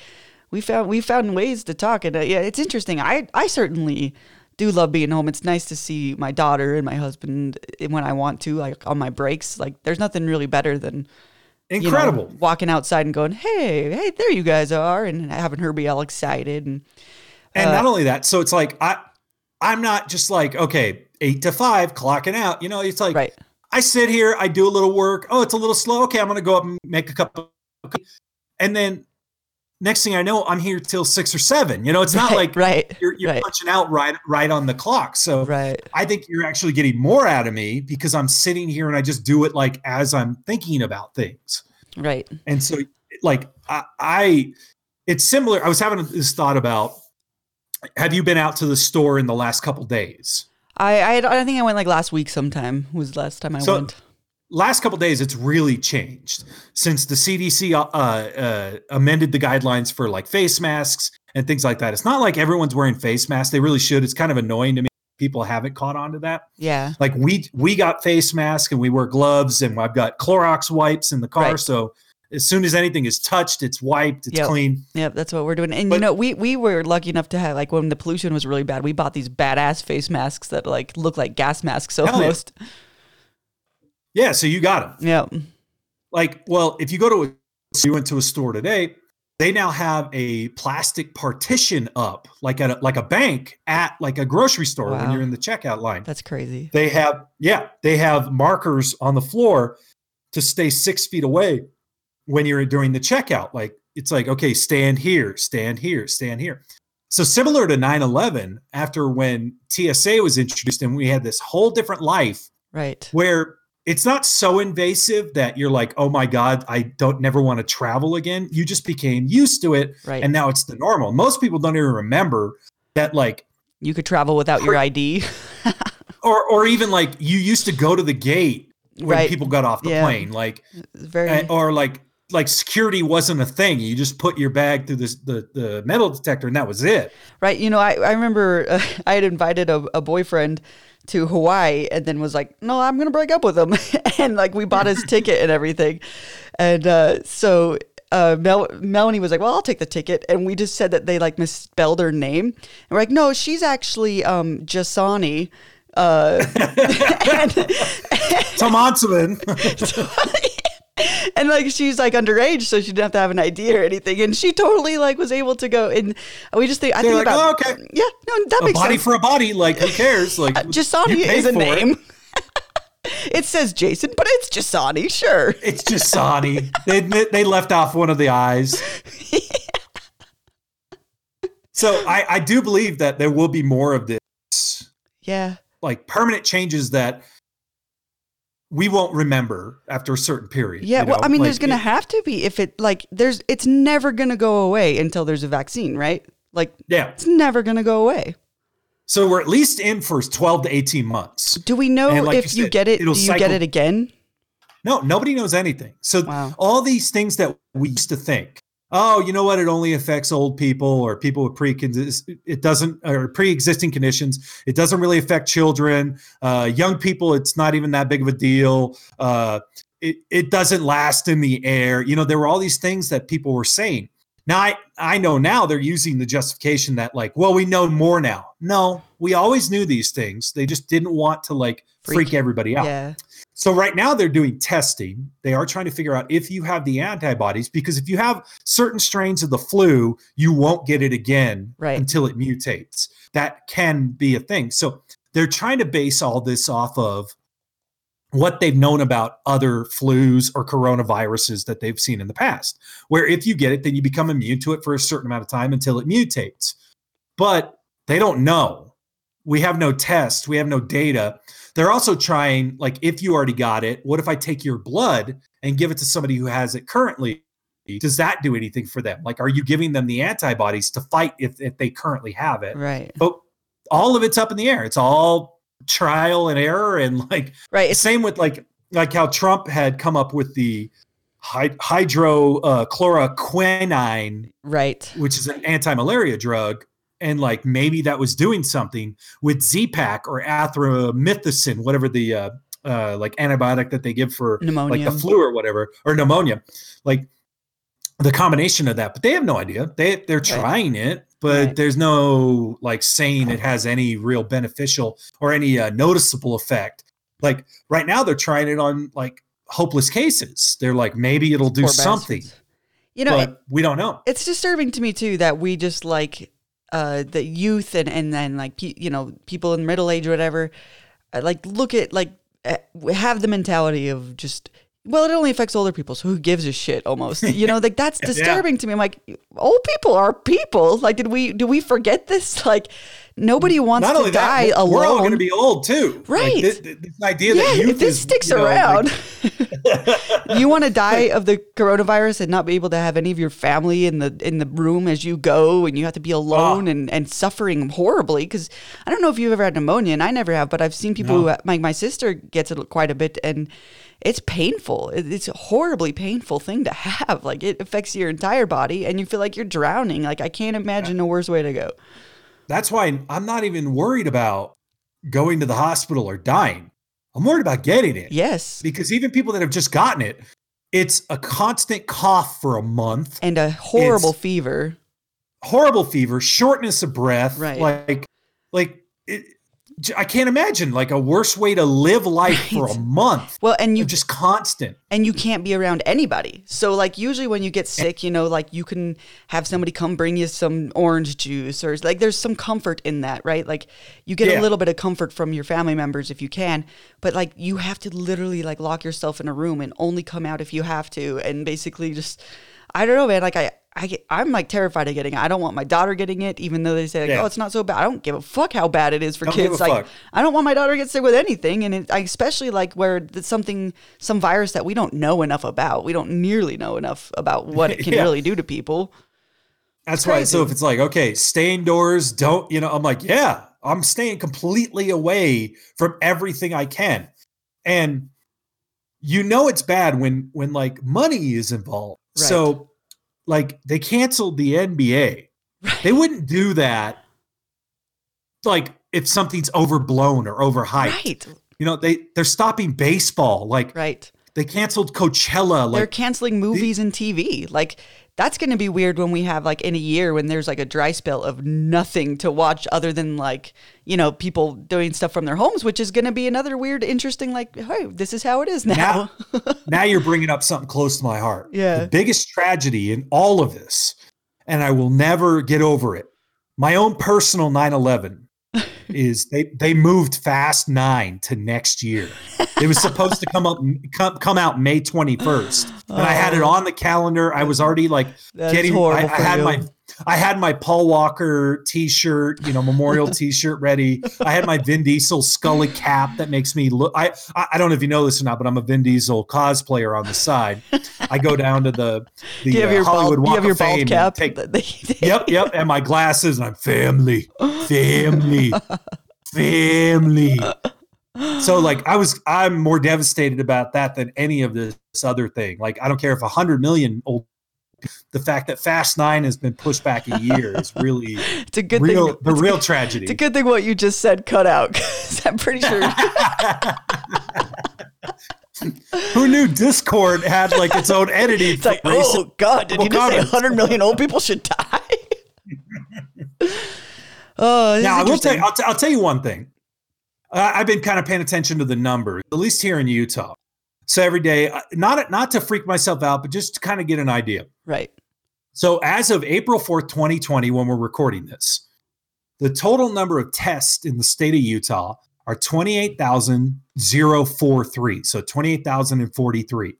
we found we found ways to talk, and uh, yeah, it's interesting. I I certainly do love being home. It's nice to see my daughter and my husband when I want to, like on my breaks. Like there's nothing really better than you know,
incredible.
walking outside and going, "Hey, hey, there you guys are," and having her be all excited and
and
uh,
not only that, so it's like I I'm not just like, okay, eight to five, clocking out. You know, it's like
right,
I sit here, I do a little work. Oh, it's a little slow. Okay, I'm gonna go up and make a cup of coffee. And then next thing I know, I'm here till six or seven. You know, it's not
right,
like
right,
you're, you're
right,
punching out right right on the clock. So
right,
I think you're actually getting more out of me because I'm sitting here and I just do it like as I'm thinking about things.
right.
And so, like, I, I it's similar. I was having this thought about have you been out to the store in the last couple days?
I, I I think I went like last week sometime was the last time I
So-
went.
Last couple days, it's really changed since the CDC uh, uh, amended the guidelines for like face masks and things like that. It's not like everyone's wearing face masks. They really should. It's kind of annoying to me. People haven't caught on to that.
Yeah,
like we we got face masks and we wear gloves and I've got Clorox wipes in the car.
Right.
So as soon as anything is touched, it's wiped, it's
Yep.
clean.
Yep, that's what we're doing. And you know, we we were lucky enough to have like when the pollution was really bad, we bought these badass face masks that like look like gas masks
Hell yeah. Yeah, so you got them.
Yeah.
Like, well, if you go to a so you went to a store today, they now have a plastic partition up, like at a, like a bank at like a grocery store when you're in the checkout line.
That's crazy.
They have yeah, they have markers on the floor to stay six feet away when you're during the checkout. Like it's like, okay, stand here, stand here, stand here. So similar to 9-11, after when TSA was introduced and we had this whole different life
Right.
where it's not so invasive that you're like, oh my God, I don't never want to travel again. You just became used to it
Right.
and now it's the normal. Most people don't even remember that like
you could travel without your ID.
or or even like you used to go to the gate when
Right.
people got off the
Yeah.
plane like
very
uh, or like like security wasn't a thing you just put your bag through this the the metal detector and that was it
Right. You know, I, I remember uh, I had invited a, a boyfriend to Hawaii and then was like, no, I'm going to break up with him. and like we bought his ticket and everything. And uh, so uh, Mel- Melanie was like, well, I'll take the ticket. And we just said that they like misspelled her name. And we're like, no, she's actually um, Jasani. Uh, and,
tom Onselman.
and like she's like underage, so she didn't have to have an ID or anything. And she totally like was able to go. And we just think I
They're
think
like,
about
oh, okay
yeah, no, that
a
makes
body
sense.
for a body like who cares like
Uh, Jasani is a
for it.
name. it says Jason, but it's Jasani, sure.
it's just Sani. they they left off one of the eyes so I I do believe that there will be more of this
Yeah.
like permanent changes that we won't remember after a certain period.
Yeah.
you
well. I mean,
Like,
there's gonna have to be if it like there's it's never gonna go away until there's a vaccine, right? Like
yeah.
it's never gonna go away.
So we're at least in for 12 to 18 months.
Do we know
like
if
you
you, get it? Do you
cycle-
get it again?
No, nobody knows anything. So
Wow.
all these things that we used to think oh, you know what? It only affects old people or people with pre it doesn't or pre-existing conditions. It doesn't really affect children, uh, young people. It's not even that big of a deal. Uh, it it doesn't last in the air. You know, there were all these things that people were saying. Now I I know now they're using the justification that like, well, we know more now. No, we always knew these things. They just didn't want to like freak, freak everybody out.
Yeah.
So right now they're doing testing. They are trying to figure out if you have the antibodies because if you have certain strains of the flu, you won't get it again
right.
until it mutates. That can be a thing. So they're trying to base all this off of what they've known about other flus or coronaviruses that they've seen in the past, where if you get it, then you become immune to it for a certain amount of time until it mutates. But they don't know. We have no test, we have no data. They're also trying, like, if you already got it, what if I take your blood and give it to somebody who has it currently? Does that do anything for them? Like, are you giving them the antibodies to fight if, if they currently have it?
Right.
But all of it's up in the air. It's all trial and error and like
right
same with like like how trump had come up with the hydrochloroquine
uh, right
which is an anti-malaria drug and like maybe that was doing something with z-pak or azithromycin whatever the uh, uh, like antibiotic that they give for
pneumonia
like the flu or whatever or pneumonia like the combination of that but they have no idea they they're right. trying it but right. there's no like saying it has any real beneficial or any uh, noticeable effect. Like right now, they're trying it on like hopeless cases. They're like maybe it'll do Poor something. Bastards.
You know,
it, we don't know.
It's disturbing to me too that we just like uh, the youth and and then like pe- you know people in middle age or whatever, uh, like look at like uh, have the mentality of just well, it only affects older people, so who gives a shit? Almost, you know, like that's disturbing yeah. to me. I'm like, old people are people. Like, did we do we forget this? Like, nobody wants
Not
to die
that,
alone.
We're all going to be old too,
right?
Like, this, this, idea
yeah,
that
if this
is,
sticks
you know,
around,
like,
you want to die of the coronavirus and not be able to have any of your family in the in the room as you go, and you have to be alone oh. and and suffering horribly. Because I don't know if you've ever had pneumonia, and I never have, but I've seen people no. who like my sister gets it quite a bit, and it's painful. It's a horribly painful thing to have. Like it affects your entire body and you feel like you're drowning. Like I can't imagine a worse way to go.
That's why I'm not even worried about going to the hospital or dying. I'm worried about getting it.
Yes.
Because even people that have just gotten it, it's a constant cough for a month
and a horrible it's fever.
Horrible fever, shortness of breath,
right.
like like it, I can't imagine like a worse way to live life right. for a month.
Well, and you
just constant,
and you can't be around anybody. So, like, usually when you get sick, you know, like you can have somebody come bring you some orange juice, or like there's some comfort in that, right? Like, you get yeah. a little bit of comfort from your family members if you can, but like you have to literally like lock yourself in a room and only come out if you have to, and basically just, I don't know, man. Like, I I get, I'm like terrified of getting it. I don't want my daughter getting it, even though they say, like, yeah. "Oh, it's not so bad." I don't give a fuck how bad it is for
don't
kids. Like,
fuck.
I don't want my daughter to get sick with anything, and it, I especially like where it's something, some virus that we don't know enough about. We don't nearly know enough about what it can yeah. really do to people.
That's why. So if it's like, okay, stay indoors, don't you know? I'm like, yeah, I'm staying completely away from everything I can, and you know it's bad when when like money is involved. Right. So like they canceled the NBA. Right. They wouldn't do that like if something's overblown or overhyped.
Right.
You know, they they're stopping baseball. Like
right.
They canceled Coachella.
They're canceling movies the, and TV. Like that's going to be weird when we have like in a year when there's like a dry spell of nothing to watch other than like you know people doing stuff from their homes which is going to be another weird interesting like hey this is how it is now.
Now, now you're bringing up something close to my heart.
Yeah.
the biggest tragedy in all of this and i will never get over it my own personal 9-11 is they they moved Fast Nine to next year. It was supposed to come up come, come out May twenty first, and oh. I had it oh. on the calendar. I was already like getting. I, I had you. my I had my Paul Walker T-shirt, you know, memorial T-shirt ready. I had my Vin Diesel Scully cap that makes me look. I I don't know if you know this or not, but I'm a Vin Diesel cosplayer on the side. I go down to the the uh, Hollywood bald, Walk of Fame.
Cap
take, yep, yep, and my glasses, and I'm family, family, family. So like I was, I'm more devastated about that than any of this other thing. Like I don't care if a hundred million old the fact that Fast Nine has been pushed back a year is really
It's a good
real
thing.
the
it's,
real
It's a good thing what you just said cut out. 'cause I'm pretty sure.
Who knew Discord had like its own editing?
It's like, oh God, did you just say 100 million old people should die? oh,
now I will tell you. I'll, t- I'll tell you one thing. Uh, I've been kind of paying attention to the numbers, at least here in Utah. So every day, uh, not not to freak myself out, but just to kind of get an idea.
Right.
So as of April 4th, 2020, when we're recording this, the total number of tests in the state of Utah are 28,043. So 28,043.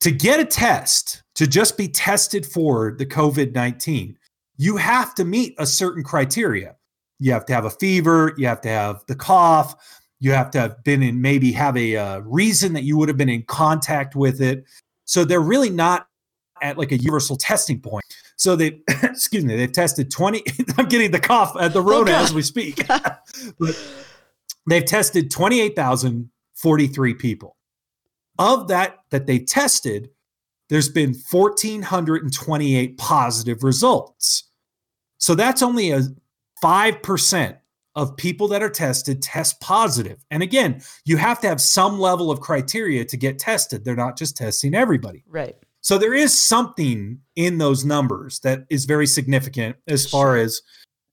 To get a test, to just be tested for the COVID 19, you have to meet a certain criteria. You have to have a fever, you have to have the cough, you have to have been in maybe have a uh, reason that you would have been in contact with it. So they're really not at like a universal testing point. So they, excuse me, they've tested 20. I'm getting the cough at the Rona
God.
as we speak. but they've tested 28,043 people. Of that that they tested, there's been 1,428 positive results. So that's only a 5% of people that are tested test positive. And again, you have to have some level of criteria to get tested. They're not just testing everybody.
Right.
So there is something in those numbers that is very significant as far as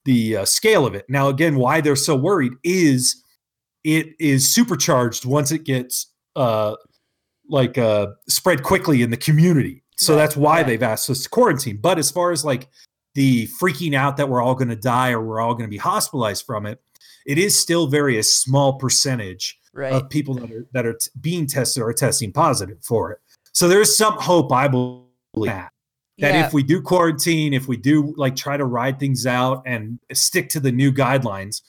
the uh, scale of it. Now, again, why they're so worried is it is supercharged once it gets uh, like uh, spread quickly in the community. So
Right,
that's why
right.
they've asked us to quarantine. But as far as like the freaking out that we're all going to die or we're all going to be hospitalized from it, it is still very a small percentage
Right.
of people that are that are t- being tested or testing positive for it. So there is some hope, I believe, that, that
yeah.
if we do quarantine, if we do like try to ride things out and stick to the new guidelines,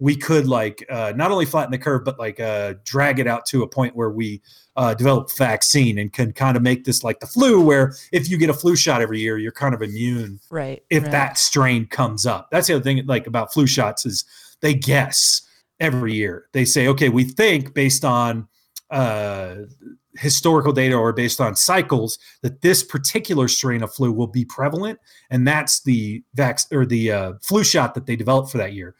we could like uh, not only flatten the curve, but like uh, drag it out to a point where we uh, develop vaccine and can kind of make this like the flu, where if you get a flu shot every year, you're kind of immune
right.
if
right.
that strain comes up. That's the other thing like about flu shots is they guess every year. They say, okay, we think based on uh, historical data or based on cycles that this particular strain of flu will be prevalent, and that's the vax or the uh, flu shot that they developed for that year.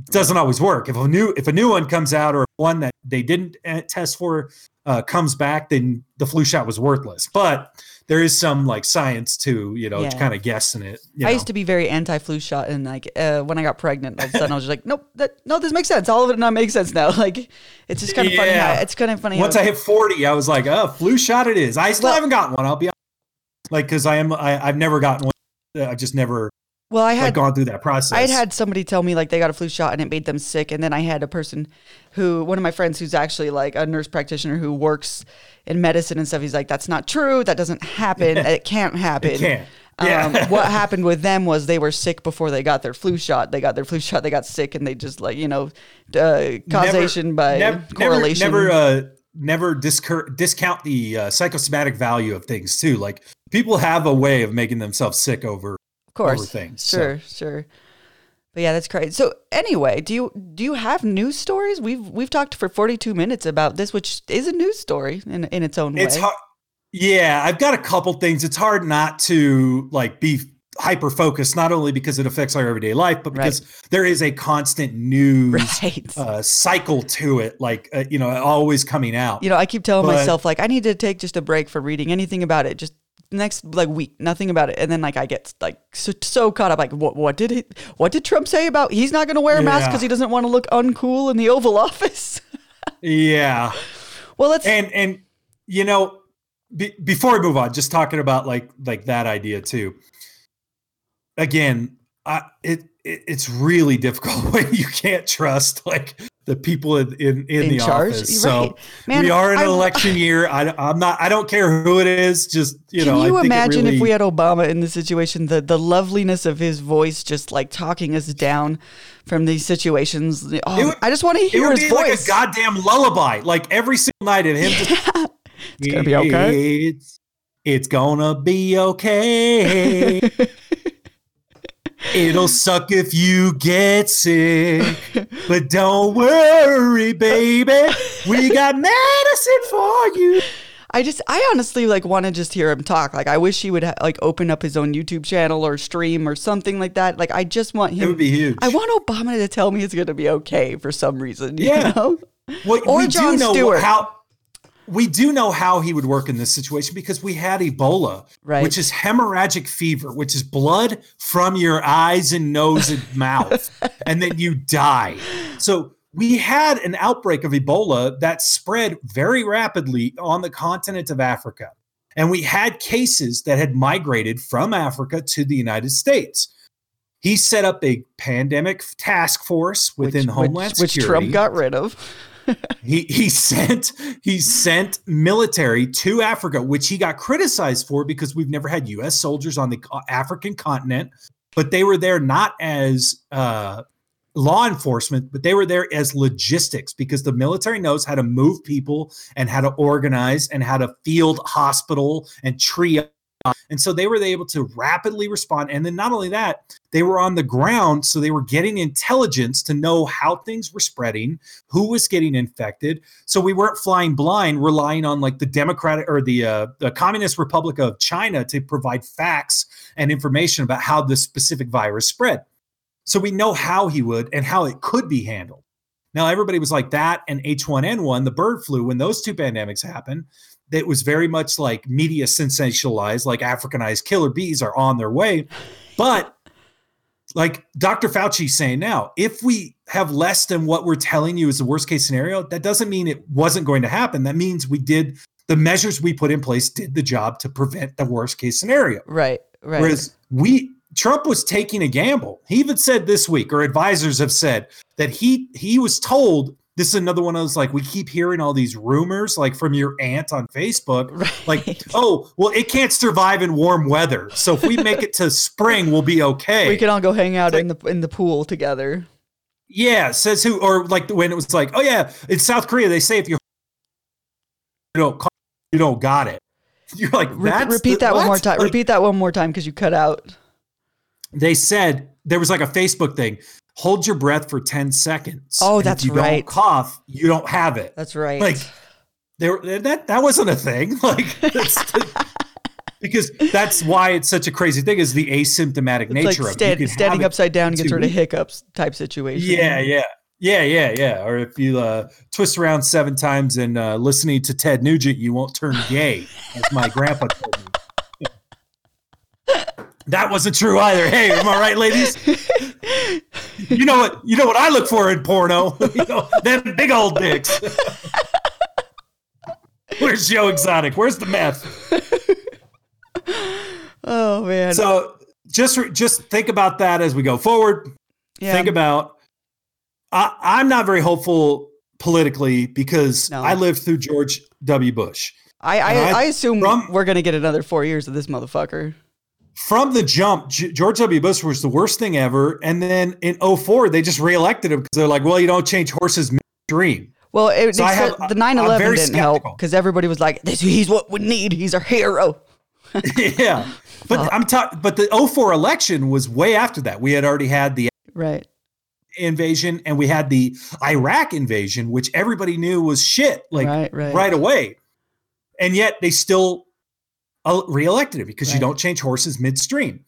It doesn't always work. If a new if a new one comes out or one that they didn't uh, test for uh, comes back, then the flu shot was worthless. But there is some like science to you know
Yeah.
kind of guessing it. you
I
know.
used to be very anti-flu shot, and like uh, when I got pregnant, all of a sudden I was just like, nope, that no, this makes sense. All of it now makes sense now. Like it's just kind of funny. How,
Yeah.
it's kind of funny.
Once I hit 40, I was like, oh, flu shot it is. I still
Well-
haven't gotten one. I'll be honest. like, because I am, I, I've never gotten one. I've just never
well, I
like
had
gone through that process.
I had had somebody tell me like they got a flu shot and it made them sick, and then I had a person who, one of my friends who's actually like a nurse practitioner who works in medicine and stuff. He's like, that's not true. That doesn't happen. it can't happen.
It can't. Yeah.
Um, what happened with them was they were sick before they got their flu shot. They got their flu shot. They got sick, and they just like you know, uh, causation by
never,
correlation.
Never, never, uh, never discur- discount the uh, psychosomatic value of things too. Like people have a way of making themselves sick over.
Of course,
things, so.
Sure, sure. But yeah, that's crazy. So anyway, do you do you have news stories? We've we've talked for forty two minutes about this, which is a news story in in its own
It's
way.
hard. Yeah, I've got a couple things. It's hard not to like be hyper focused, not only because it affects our everyday life, but
Right.
because there is a constant news
Right.
uh, cycle to it. Like uh, you know, always coming out.
you know, I keep telling
but-
myself like I need to take just a break from reading anything about it. Just next like week, nothing about it, and then like I get like so, so caught up. Like what what did he what did Trump say about he's not going to wear a mask
Yeah.
because he doesn't want to look uncool in the Oval Office?
Yeah.
well, let's
and and you know be, before we move on just talking about like like that idea too again I, it, it it's really difficult when you can't trust like the people in in, in,
in
the
charge.
office so
right. Man,
we are in an
I-
election year I, i'm not i don't care who it is just you
Can
know I
you
it
imagine if
really-
we had Obama in the situation, the the loveliness of his voice, just like talking us down from these situations? Oh,
would-
I just want to
it
hear
would
his
be like a goddamn lullaby like every single night of him just
It's gonna be okay.
it's, it's gonna be okay It'll suck if you get sick, but don't worry, baby. We got medicine for you.
I just, I honestly like want to just hear him talk. Like, I wish he would ha- like open up his own YouTube channel or stream or something like that. Like, I just want him.
It would be huge.
I want Obama to tell me it's going to be okay for some reason. You
Yeah.
know?
Well,
Or
we do know
Stewart.
how we do know how he would work in this situation because we had Ebola,
Right.
which is hemorrhagic fever, which is blood from your eyes and nose and mouth, and then you die. So we had an outbreak of Ebola that spread very rapidly on the continent of Africa. And we had cases that had migrated from Africa to the United States. He set up a pandemic task force within
which,
Homeland
which, which Trump got rid of.
He he sent he sent military to Africa, which he got criticized for because we've never had U.S. soldiers on the African continent, but they were there not as uh, law enforcement, but they were there as logistics because the military knows how to move people and how to organize and how to field hospital and triage. And so they were able to rapidly respond. And then not only that, they were on the ground. So they were getting intelligence to know how things were spreading, who was getting infected. So we weren't flying blind, relying on like the Democratic or the uh, the Communist Republic of China to provide facts and information about how this specific virus spread. So we know how he would and how it could be handled. Now everybody was like that and H1N1, the bird flu, when those two pandemics happened, it was very much like media sensationalized, like Africanized killer bees are on their way. But like Dr. Fauci saying now, if we have less than what we're telling you is the worst case scenario, that doesn't mean it wasn't going to happen. That means we did the measures we put in place did the job to prevent the worst case scenario.
Right, right.
Whereas we Trump was taking a gamble. He even said this week, or advisors have said that he he was told this is another one of those like we keep hearing all these rumors like from your aunt on Facebook,
Right.
like oh well it can't survive in warm weather, so if we make it to spring, we'll be okay.
we can all go hang out
It's
in the in the pool together.
Yeah, says who or like when it was like, oh yeah, in South Korea they say if you you don't call- you don't got it. You're like
Re- repeat
the-
that one more time.
Like,
repeat that one more time because you cut out.
They said there was like a Facebook thing. Hold your breath for ten seconds.
Oh,
and if
that's
you
right.
Don't cough, you don't have it.
That's right.
Like there that that wasn't a thing. Like that's because that's why it's such a crazy thing is the asymptomatic
it's
nature
like
of it.
Stand,
can have
standing upside down
in
gets
two
rid of hiccups type situation.
Yeah, yeah. Yeah, yeah, yeah. Or if you uh, twist around seven times and uh, listening to Ted Nugent, you won't turn gay, as my grandpa told me. That wasn't true either. Hey, am I right, ladies? You know what? You know what I look for in porno? You know, them big old dicks. Where's Joe Exotic? Where's the meth?
Oh man.
So just just think about that as we go forward.
yeah.
think about I, i'm not very hopeful politically because
No.
i lived through george w bush
I I,
I-
I assume
from-
we're gonna get another four years of this motherfucker.
From the jump G- george w bush was the worst thing ever and then in 04 they just reelected him because they're like well you don't change horses midstream
Well, it,
So have-
the 9/11 didn't help because everybody was like, "This he's what we need. He's our hero."
yeah but i'm talking but the 04 election was way after that we had already had the
Right.
invasion and we had the iraq invasion which everybody knew was shit like
right. Right.
right away. And yet they still reelected him because you don't change horses midstream.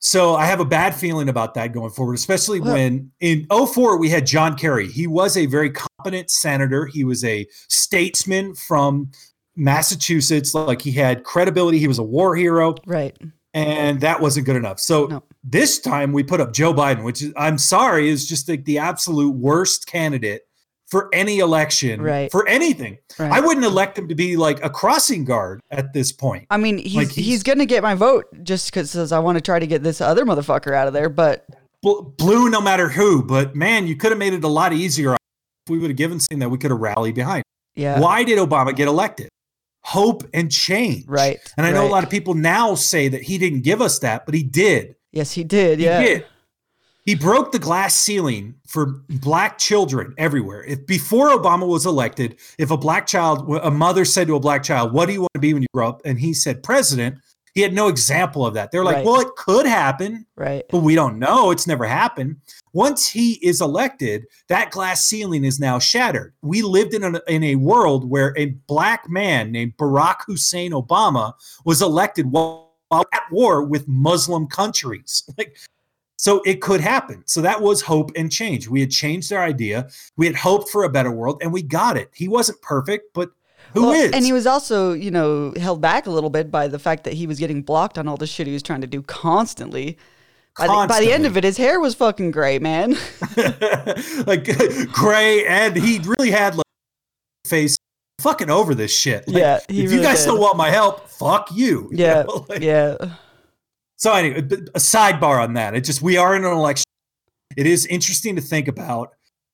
So I have a bad feeling about that going forward, especially when in 04 we had John Kerry. He was a very competent senator. He was a statesman from Massachusetts. Like he had credibility. He was a war hero
Right.
and that wasn't good enough. So
No.
this time we put up Joe Biden, which is I'm sorry is just like the absolute worst candidate for any election,
Right.
for anything.
Right.
I wouldn't elect him to be like a crossing guard at this point.
I mean, he's,
Like,
he's
he's-
gonna get my vote just because I want to try to get this other motherfucker out of there. But
Blue, no matter who, but man, you could have made it a lot easier if we would have given something that we could have rallied behind.
yeah,
Why did Obama get elected? Hope and change.
right.
And I know
right.
a lot of people now say that he didn't give us that, but he did.
Yes, he did.
He
Yeah.
did. He broke the glass ceiling for black children everywhere. If before Obama was elected, if a black child, a mother said to a black child, "What do you want to be when you grow up?" and he said president, he had no example of that. They're like,
Right.
well, it could happen,
Right.
but we don't know. It's never happened. Once he is elected, that glass ceiling is now shattered. We lived in a, in a world where a black man named Barack Hussein Obama was elected while while at war with Muslim countries. Like, so it could happen. So that was hope and change. We had changed our idea. We had hoped for a better world, and we got it. He wasn't perfect, but who is?
Well, And he was also, you know, held back a little bit by the fact that he was getting blocked on all the shit he was trying to do constantly. By the, by the end of it, his hair was fucking gray, man.
like gray, and he really had like face fucking over this shit. Like,
Yeah,
if you guys
did.
don't want my help, fuck you. you
Yeah,
like-
yeah.
So anyway, a sidebar on that. It just we are in an election. It is interesting to think about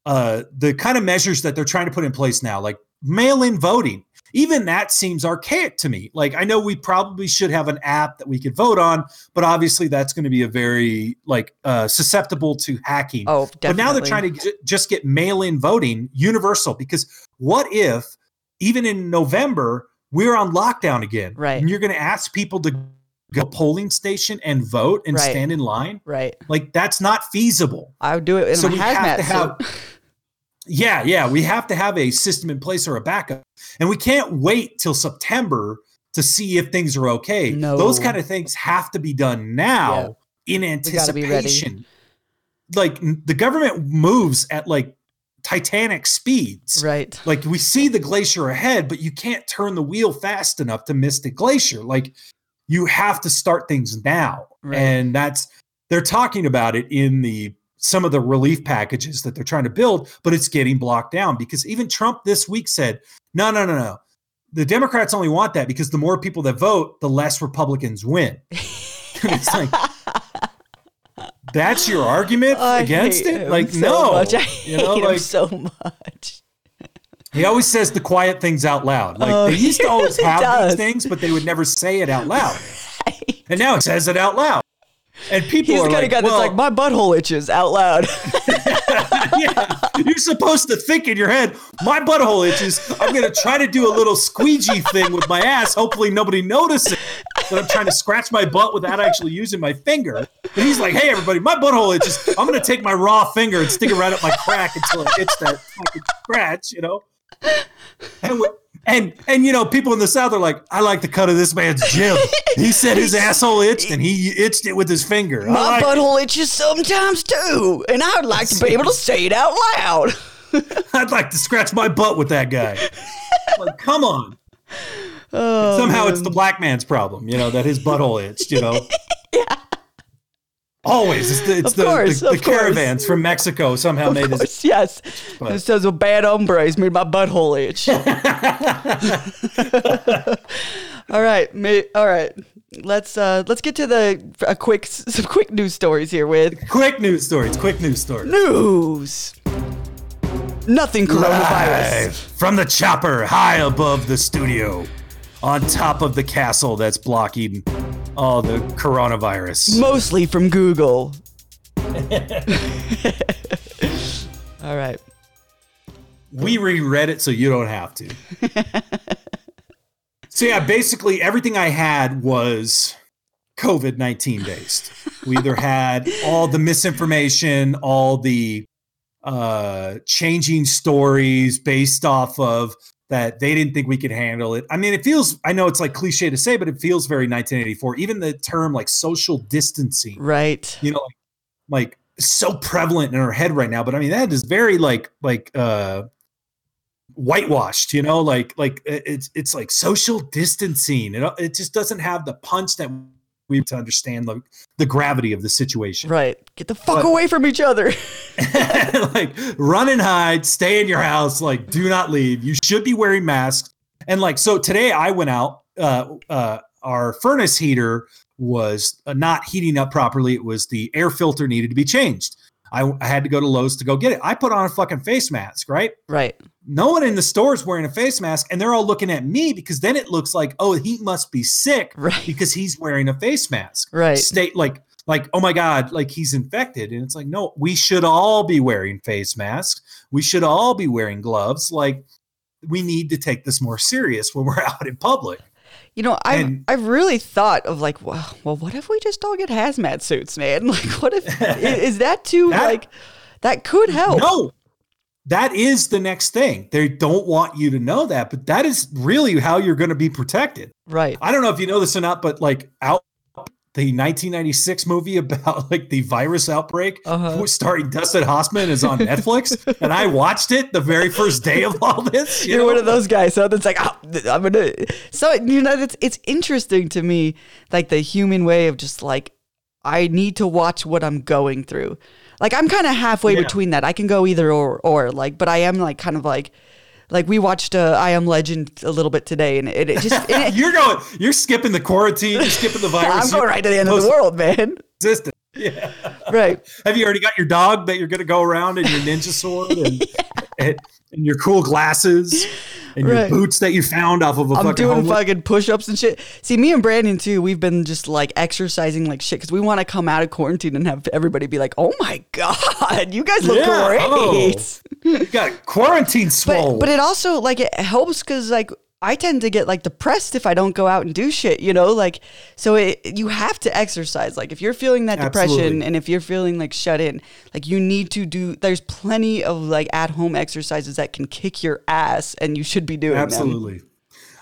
uh, the kind of measures that they're trying to put in place now, like mail-in voting. Even that seems archaic to me. Like I know we probably should have an app that we could vote on, but obviously that's going to be a very like uh, susceptible to hacking.
Oh, definitely.
But now they're trying to j- just get mail-in voting universal because what if even in November we're on lockdown again,
Right.
And you're going to ask people to go polling station and vote and
Right.
stand in line?
Right.
Like that's not feasible.
I would do it in
So
a
we have
hazmat
to have-
suit.
Yeah, yeah, we have to have a system in place or a backup, and we can't wait till September to see if things are okay.
No.
Those kind of things have to be done now in
be ready.
anticipation. Like the government moves at like titanic speeds.
Right.
Like we see the glacier ahead, but you can't turn the wheel fast enough to miss the glacier. Like you have to start things now.
Right.
And that's they're talking about it in the some of the relief packages that they're trying to build, but it's getting blocked down because even Trump this week said, no, no, no, no. The Democrats only want that because the more people that vote, the less Republicans win. it's like that's your argument
I
against it?
him
Like,
so
no.
much. I
You
hate
know,
him
like-
so much.
He always says the quiet things out loud. Like
Oh,
they used to always
really
have
does.
these things, but they would never say it out loud. And now he says it out loud. And people
He's
are
the kind
like,
of guy
well,
that's like, my butthole itches out loud.
yeah, you're supposed to think in your head, my butthole itches. I'm going to try to do a little squeegee thing with my ass. Hopefully nobody notices that I'm trying to scratch my butt without actually using my finger. But he's like, hey, everybody, my butthole itches. I'm going to take my raw finger and stick it right up my crack until it hits that fucking scratch, you know? And, we- and and you know, people in the South are like, I like the cut of this man's jib. He said his asshole itched and he itched it with his finger. I
my
like it.
butthole itches sometimes too. And I would like to be able to say it out loud.
I'd like to scratch my butt with that guy. like, come on.
Oh,
Somehow it's the black man's problem, you know, that his butthole itched, you know. Always, it's the, it's
Of
the,
course,
the, the caravans from Mexico somehow
Of
made
course, yes.
But-
It says a bad hombres made my butthole itch. all right, ma- all right. Let's uh let's get to the a quick some quick news stories here with
Quick news stories, quick news stories.
news. Nothing coronavirus.
Live from the chopper high above the studio, on top of the castle that's blocking all the coronavirus.
Mostly from Google. all right.
We reread it so you don't have to. so yeah, basically everything I had was COVID nineteen based. We either had all the misinformation, all the uh, changing stories based off of that they didn't think we could handle it. I mean, it feels. I know it's like cliche to say, but it feels very 1984. Even the term like social distancing
Right.
you know like, like so prevalent in our head right now but i mean that is very like like uh whitewashed you know like like it's it's like social distancing it, it just doesn't have the punch that we to understand the, the gravity of the situation.
Right. Get the fuck
But-
away from each other.
like run and hide stay in your house like do not leave. You should be wearing masks. And like so today i went out uh uh our furnace heater was uh, not heating up properly. It was the air filter needed to be changed I, I had to go to lowes to go get it. I put on a fucking face mask right?
Right.
no one in the store is wearing a face mask and they're all looking at me because then it looks like oh he must be sick
Right.
because he's wearing a face mask.
Right.
state like like oh my god like he's infected. And it's like no we should all be wearing face masks. We should all be wearing gloves. Like we need to take this more serious when we're out in public
You know, I've I've really thought of like, well, well, what if we just all get hazmat suits, man? Like, what if i- is that too
That-
like that could help?
No, that is the next thing. They don't want you to know that, but that is really how you're going to be protected.
Right.
I don't know if you know this or not, but like out the 1996 movie about like the virus outbreak
Uh-huh.
starring Dustin Hoffman is on Netflix, and I watched it the very first day of all this. you
You're
know?
one of those guys, so it's like, oh, I'm gonna. So you know, it's it's interesting to me, like the human way of just like, I need to watch what I'm going through. Like I'm kind of halfway
Yeah.
between that. I can go either or, or like, but I am like kind of like, like we watched uh, I Am Legend a little bit today, and it, it just. it-
you're going. You're skipping the quarantine. You're skipping the virus.
I'm going right to the end of the world, man.
Existent. Yeah.
Right.
Have you already got your dog that you're going to go around in your ninja sword and, and, and your cool glasses and your boots that you found off of a
I'm
fucking
doing
homeless-
fucking push ups and shit. See, me and Brandon too, we've been just like exercising like shit because we want to come out of quarantine and have everybody be like, oh my God, you guys look
Yeah, oh.
great.
oh. You got quarantine swole.
But, but it also like it helps because like I tend to get like depressed if I don't go out and do shit, you know, like so it you have to exercise. Like if you're feeling that depression
Absolutely.
and if you're feeling like shut in, like you need to do. There's plenty of like at home exercises that can kick your ass, and you should be doing them.
Absolutely.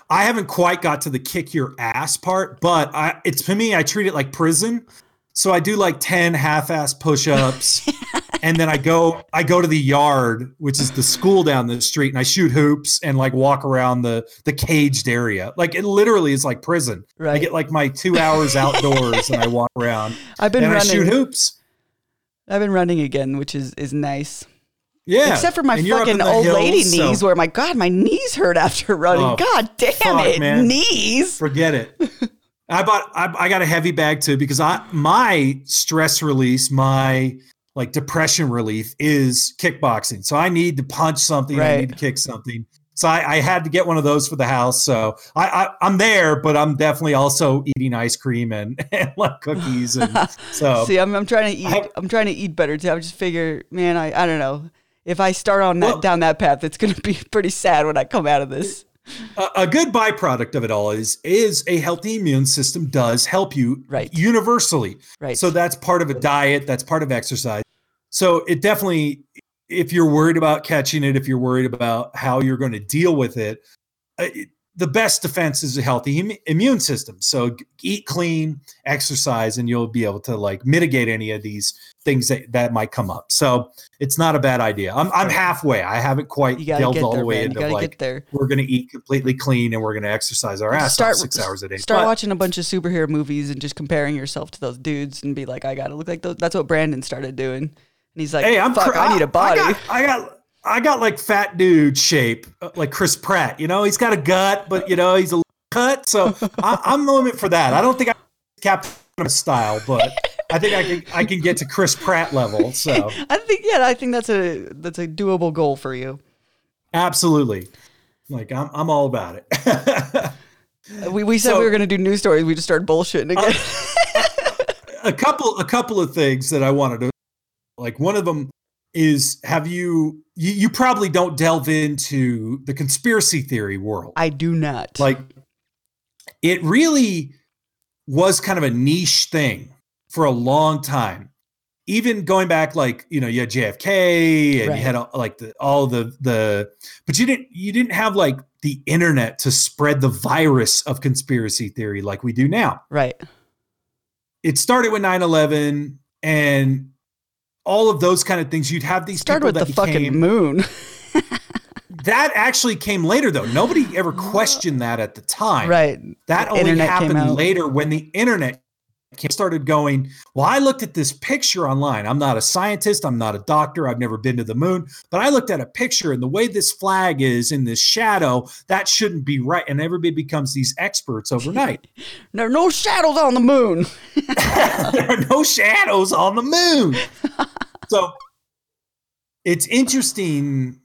I haven't quite got to the kick your ass part, but I it's for me, I treat it like prison. So I do like 10 half-ass push-ups and then I go I go to the yard, which is the school down the street, and I shoot hoops and like walk around the the caged area. Like it literally is like prison. I get like my two hours outdoors and I walk around
I've been
and I shoot
running.
hoops.
I've been running again, which is is nice.
Yeah.
Except for my fucking old lady
hills, so
knees, where my God, my knees hurt after running.
Oh,
God damn
fuck,
it,
man.
knees.
Forget it. I bought. I, I got a heavy bag too because I my stress release, my like depression relief is kickboxing. So I need to punch something. I need to kick something. So I, I had to get one of those for the house. So I, I I'm there, but I'm definitely also eating ice cream and, and like cookies and so.
See, I'm, I'm trying to eat.
I-
I'm trying to eat better too. I just figure, man, I, I don't know. If I start on that
Well-
down that path, it's gonna be pretty sad when I come out of this.
A, a good byproduct of it all is is a healthy immune system does help you
Right.
universally.
Right.
So that's part of a diet, that's part of exercise. So it definitely if you're worried about catching it, if you're worried about how you're going to deal with it, uh, it- the best defense is a healthy im- immune system. So eat clean, exercise and you'll be able to like mitigate any of these things that, that might come up. So it's not a bad idea. I'm I'm halfway. I haven't quite delved all
there,
the way
man.
Into like we're going to eat completely clean and we're going to exercise our ass
Start
six hours a day.
Start
But-
watching a bunch of superhero movies and just comparing yourself to those dudes and be like, I gotta look like those. That's what Brandon started doing. And he's like,
Hey, I'm
fuck,
cr-
I need a body.
I got, I got, I got like fat dude shape, uh, like Chris Pratt. You know, he's got a gut, but you know, he's a little cut. So I, I'm the limit for that. I don't think I Captain style, but I think I can, I can get to Chris Pratt level. So
I think yeah, I think that's a that's a doable goal for you.
absolutely, like I'm, I'm all about it.
We, we said
So-
we were gonna do news stories. We just started bullshitting again.
a couple a couple of things that I wanted to like one of them is have you you, you probably don't delve into the conspiracy theory world
I do not.
like it really was kind of a niche thing for a long time even going back like you know you had jfk and
Right.
you had all, like the, all the the but you didn't you didn't have like the internet to spread the virus of conspiracy theory like we do now
right.
it started with 9-11 and all of those kind of things you'd have these people
with
that
the fucking
became,
moon.
that actually came later though nobody ever questioned that at the time
right.
that
The
only happened later when the internet started going well i looked at this picture online i'm not a scientist i'm not a doctor i've never been to the moon but i looked at a picture and the way this flag is in this shadow that shouldn't be right and everybody becomes these experts overnight
There are no shadows on the moon.
there are no shadows on the moon. so it's interesting.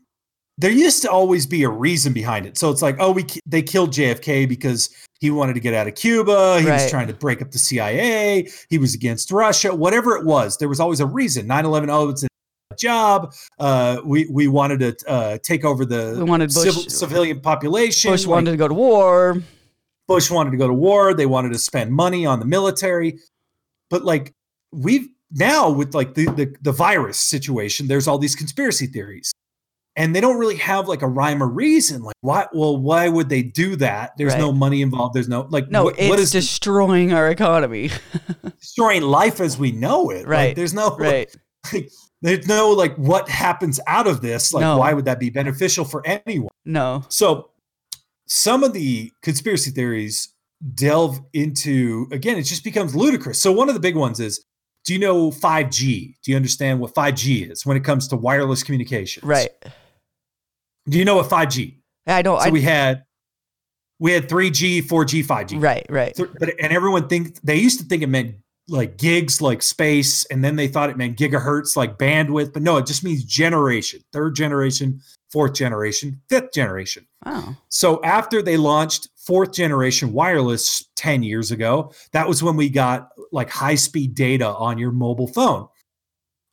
There used to always be a reason behind it. So it's like, oh, we they killed JFK because he wanted to get out of Cuba. He was trying to break up the CIA. He was against Russia. Whatever it was, there was always a reason. 9/11. Oh, it's a job. Uh, we we wanted to uh, take over the
We wanted Bush-
civil, civilian population.
Bush
like-
wanted to go to war.
Bush wanted to go to war. They wanted to spend money on the military. But like we've now with like the, the, the virus situation, there's all these conspiracy theories. And they don't really have like a rhyme or reason. Like, why? Well, why would they do that? There's no money involved. There's no like.
No,
what,
it's
what is
destroying our economy.
destroying life as we know it? Like,
Right,
there's no
right.
like, there's no like what happens out of this. Like,
No.
why would that be beneficial for anyone?
No.
So, some of the conspiracy theories delve into again, it just becomes ludicrous. So, one of the big ones is do you know 5G? Do you understand what 5G is when it comes to wireless communications?
Right.
Do you know what 5G?
I don't.
So,
I,
we had we had 3G, 4G, 5G.
right. Right.
Th- But and everyone think they used to think it meant like gigs, like space, and then they thought it meant gigahertz, like bandwidth. But no, it just means generation, third generation, fourth generation, fifth generation.
Oh.
So after they launched fourth generation wireless 10 years ago, that was when we got like high speed data on your mobile phone.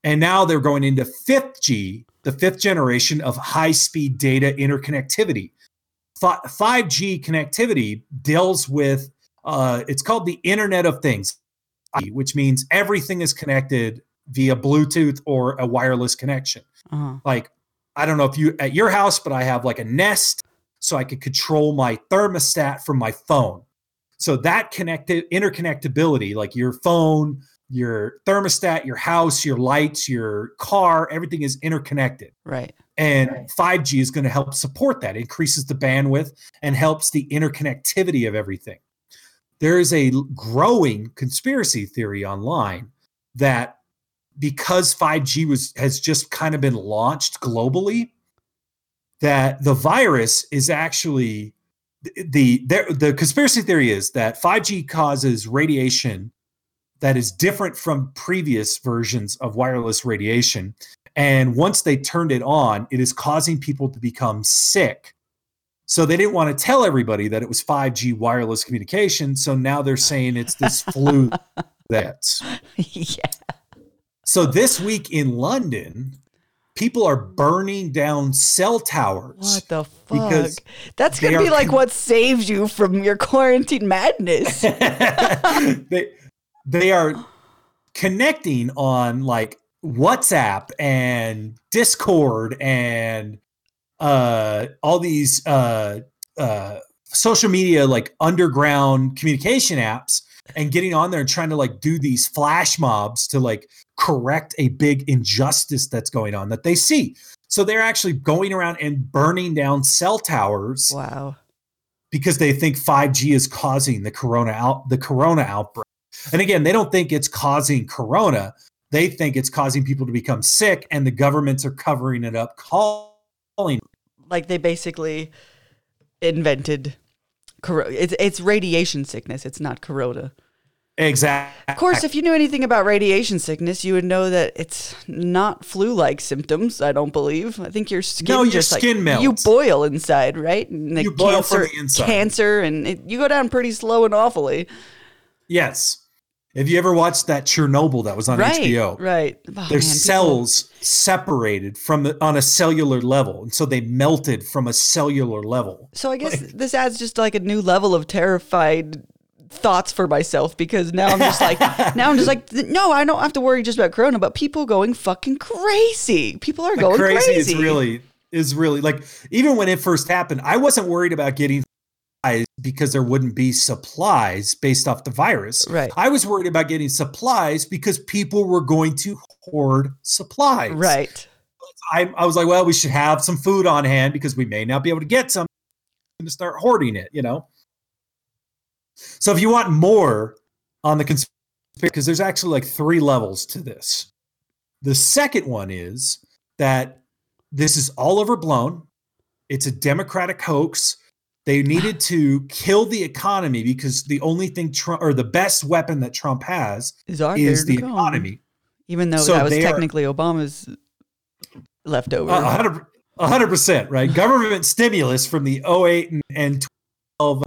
And now they're going into 5G, the fifth generation of high speed data interconnectivity. 5G connectivity deals with, uh, it's called the Internet of Things, which means everything is connected via Bluetooth or a wireless connection
Uh-huh.
like I don't know if you at your house, but I have like a Nest, so I could control my thermostat from my phone. So that connected interconnectability, like your phone, your thermostat, your house, your lights, your car, everything is interconnected.
Right.
And 5G is going to help support that, increases the bandwidth and helps the interconnectivity of everything. There is a growing conspiracy theory online that because 5G was has just kind of been launched globally, that the virus is actually the the, the conspiracy theory is that 5G causes radiation that is different from previous versions of wireless radiation and once they turned it on, it is causing people to become sick. So they didn't want to tell everybody that it was 5G wireless communication. So now they're saying it's this flu that's.
yeah.
So this week in London, people are burning down cell towers.
What the fuck?
Because
That's gonna be like
con-
what saves you from your quarantine madness.
they they are connecting on like WhatsApp and Discord and uh all these uh uh social media like underground communication apps and getting on there and trying to like do these flash mobs to like correct a big injustice that's going on that they see. So they're actually going around and burning down cell towers
wow.
because they think 5G is causing the corona out the corona outbreak. And again, they don't think it's causing corona. They think it's causing people to become sick and the governments are covering it up calling
Like they basically invented cor- it's it's radiation sickness. It's not corona.
exactly.
Of course, if you knew anything about radiation sickness, you would know that it's not flu-like symptoms. I don't believe. I think your skin
No, your
just
skin
like, You boil inside, right? And the
You boil
cancer,
from the inside.
Cancer, and it, you go down pretty slow and awfully.
Yes. Have you ever watched that Chernobyl that was on
right.
HBO?
Right. Oh, man,
Their
people-
cells separated from the, on a cellular level, and so they melted from a cellular level.
So I guess this adds just like a new level of terrified thoughts for myself because now I'm just like now I'm just like no, I don't have to worry just about corona, but people going fucking crazy. People are going
crazy,
crazy.
is really is really like even when it first happened, I wasn't worried about getting because there wouldn't be supplies based off the virus.
Right.
I was worried about getting supplies because people were going to hoard supplies.
right.
I, I was like, well, we should have some food on hand because we may not be able to get some to start hoarding it, you know? So if you want more on the conspiracy, because there's actually like three levels to this. The second one is that this is all overblown. It's a democratic hoax. They needed to kill the economy because the only thing Trump or the best weapon that Trump has
Is our
is the
economy. Even though
So
that was
they are-
technically Obama's leftover.
A hundred percent, right? Government stimulus from the 08 and, and 12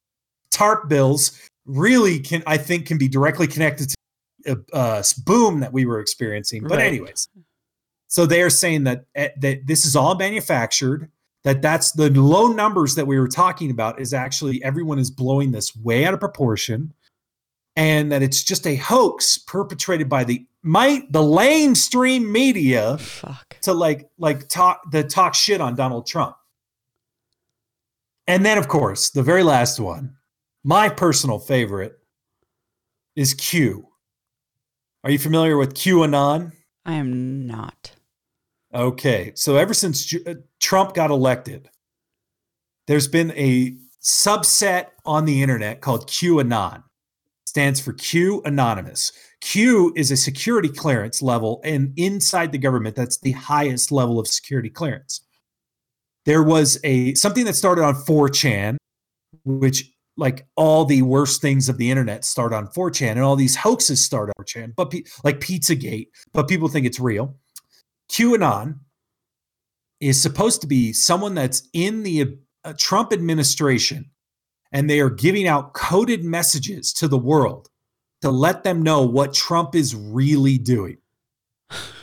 TARP bills really can, I think, can be directly connected to a uh, boom that we were experiencing. But
Right.
anyways, so they are saying that eh, that this is all manufactured. That that's the low numbers that we were talking about is actually everyone is blowing this way out of proportion and that it's just a hoax perpetrated by the might the lamestream media
Fuck.
to like like talk the talk shit on Donald Trump. And then of course, the very last one, my personal favorite is Q. Are you familiar with QAnon?
I am not.
Okay, so ever since uh, Trump got elected, there's been a subset on the internet called QAnon. Stands for Q Anonymous. Q is a security clearance level, and inside the government, that's the highest level of security clearance. There was a something that started on 4chan, which like all the worst things of the internet start on 4chan, and all these hoaxes start on 4chan, but pe- like Pizzagate, but people think it's real. QAnon is supposed to be someone that's in the uh, Trump administration and they are giving out coded messages to the world to let them know what Trump is really doing.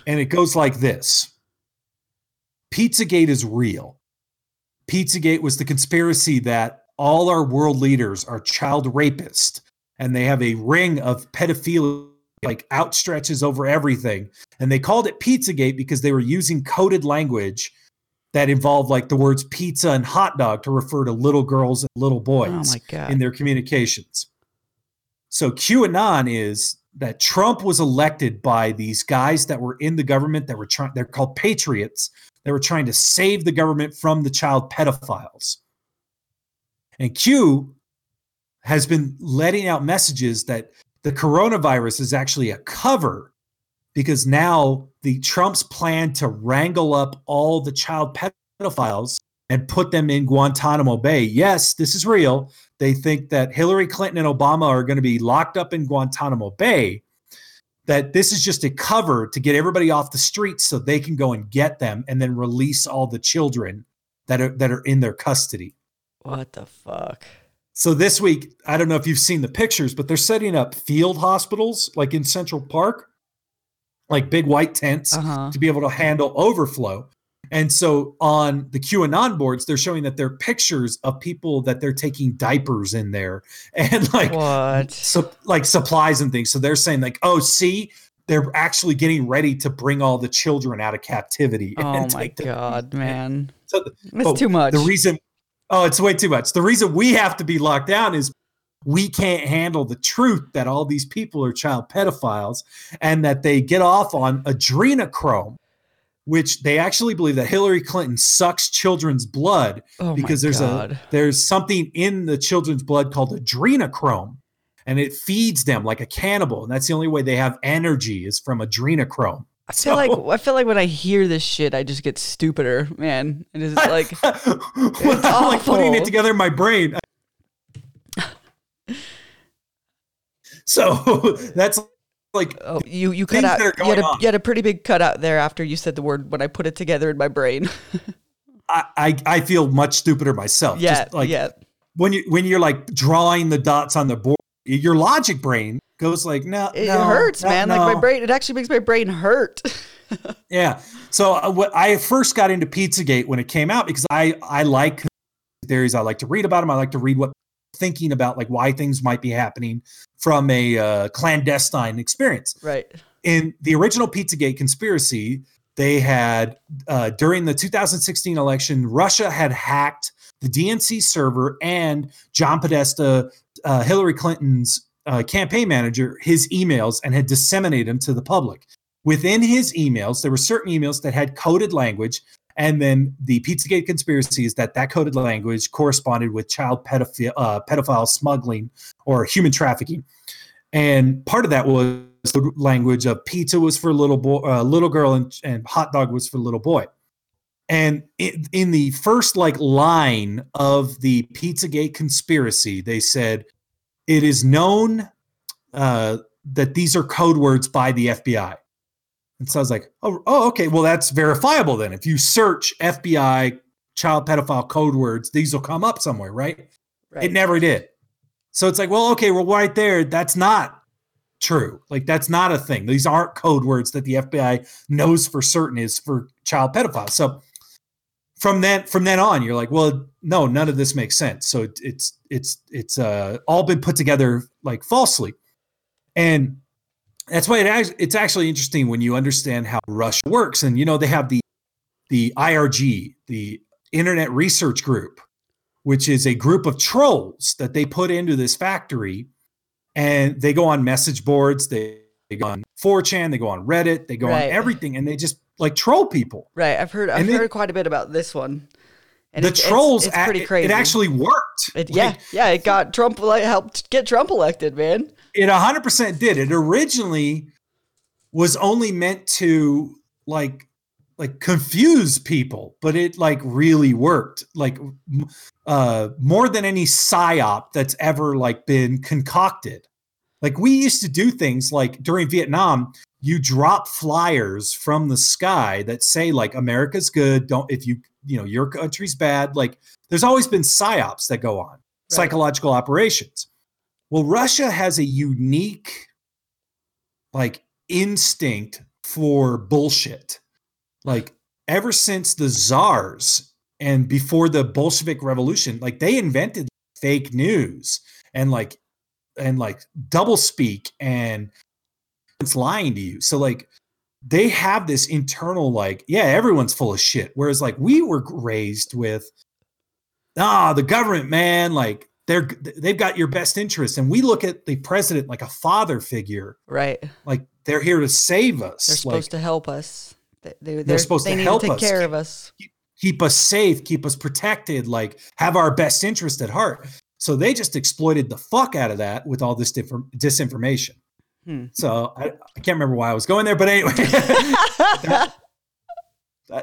And it goes like this Pizzagate is real. Pizzagate was the conspiracy that all our world leaders are child rapists and they have a ring of pedophilia like outstretches over everything and they called it Pizzagate because they were using coded language that involved like the words pizza and hot dog to refer to little girls and little
oh boys Oh
in their communications. So QAnon is that Trump was elected by these guys that were in the government that were trying they're called patriots. They were trying to save the government from the child pedophiles. And Q has been letting out messages that the coronavirus is actually a cover because now the Trump's plan to wrangle up all the child pedophiles and put them in Guantanamo Bay. Yes, this is real. They think that Hillary Clinton and Obama are going to be locked up in Guantanamo Bay. That this is just a cover to get everybody off the streets so they can go and get them and then release all the children that are that are in their custody.
what the fuck?
So this week, I don't know if you've seen the pictures, but they're setting up field hospitals like in Central Park, like big white tents
Uh-huh.
to be able to handle overflow. And so on the QAnon boards, they're showing that they're pictures of people that they're taking diapers in there and like
What?
so, like supplies and things. So they're saying like, oh, see, they're actually getting ready to bring all the children out of captivity.
Oh
and
my god, man.
So the- Oh,
too much.
the reason, oh, it's way too much. The reason we have to be locked down is we can't handle the truth that all these people are child pedophiles and that they get off on adrenochrome, which they actually believe that Hillary Clinton sucks children's blood
oh
because there's
god.
a there's something in the children's blood called adrenochrome and it feeds them like a cannibal and that's the only way they have energy is from adrenochrome
I feel like I feel like when I hear this shit, I just get stupider, man. It is like
when I'm like putting it together in my brain. so that's like
oh, you you cut out. You had, a, you had a pretty big cut out there after you said the word when I put it together in my brain.
I, I I feel much stupider myself.
yeah,
Just like
yeah.
when you when you're like drawing the dots on the board, your logic brain goes like, no,
It
no,
hurts,
no,
man. Like my brain. It actually makes my brain hurt.
Yeah. So uh, what I first got into Pizzagate when it came out because I I like theories. I like to read about them. I like to read what thinking about like why things might be happening from a uh, clandestine experience.
right.
In the original Pizzagate conspiracy, they had uh, during the 2016 election, Russia had hacked the DNC server and John Podesta, uh, Hillary Clinton's uh, campaign manager, his emails and had disseminated them to the public. Within his emails, there were certain emails that had coded language, and then the Pizzagate conspiracy is that that coded language corresponded with child pedophile, uh, pedophile smuggling or human trafficking. And part of that was the language of pizza was for little boy, uh, little girl, and, and hot dog was for little boy. And in, in the first like line of the Pizzagate conspiracy, they said it is known uh, that these are code words by the FBI. And so I was like, oh, oh, okay, well that's verifiable then. If you search FBI child pedophile code words, these will come up somewhere, right?
Right.
It never did. So it's like, well, okay, well, right there, that's not true. Like, that's not a thing. These aren't code words that the FBI knows for certain is for child pedophiles. So from then from then on, you're like, well, no, none of this makes sense. So it, it's it's it's uh, all been put together like falsely, and that's why it it's actually interesting when you understand how Russia works. And you know they have the the IRG, the Internet Research Group, which is a group of trolls that they put into this factory, and they go on message boards, they, they go on 4chan, they go on Reddit, they go
Right.
on everything, and they just like troll people.
Right. I've heard. I've
And
heard quite a bit about this one. And
the
it's- it's-
trolls,
It's,
a-
pretty
it-
crazy.
It, actually worked.
It,
Like,
yeah. Yeah. It got Trump. Like, helped get Trump elected, man.
it 100% did it originally was only meant to like like confuse people but it like really worked like uh more than any psyop that's ever like been concocted like we used to do things like during vietnam you drop flyers from the sky that say like america's good don't if you you know your country's bad like there's always been psyops that go on psychological operations well, Russia has a unique like instinct for bullshit. Like ever since the czars and before the Bolshevik revolution, like they invented fake news and like and like double speak and it's lying to you. So like they have this internal like, yeah, everyone's full of shit. Whereas like we were raised with ah, the government, man, like they're they've got your best interest. And we look at the president like a father figure,
Right.
like they're here to save us.
They're supposed
like,
to help us. They, they, they're,
supposed
they
to help
to take
us.
care of us.
keep us safe, keep us protected, like have our best interest at heart. So they just exploited the fuck out of that with all this different disinformation.
Hmm.
So I, I can't remember why I was going there, but anyway, that-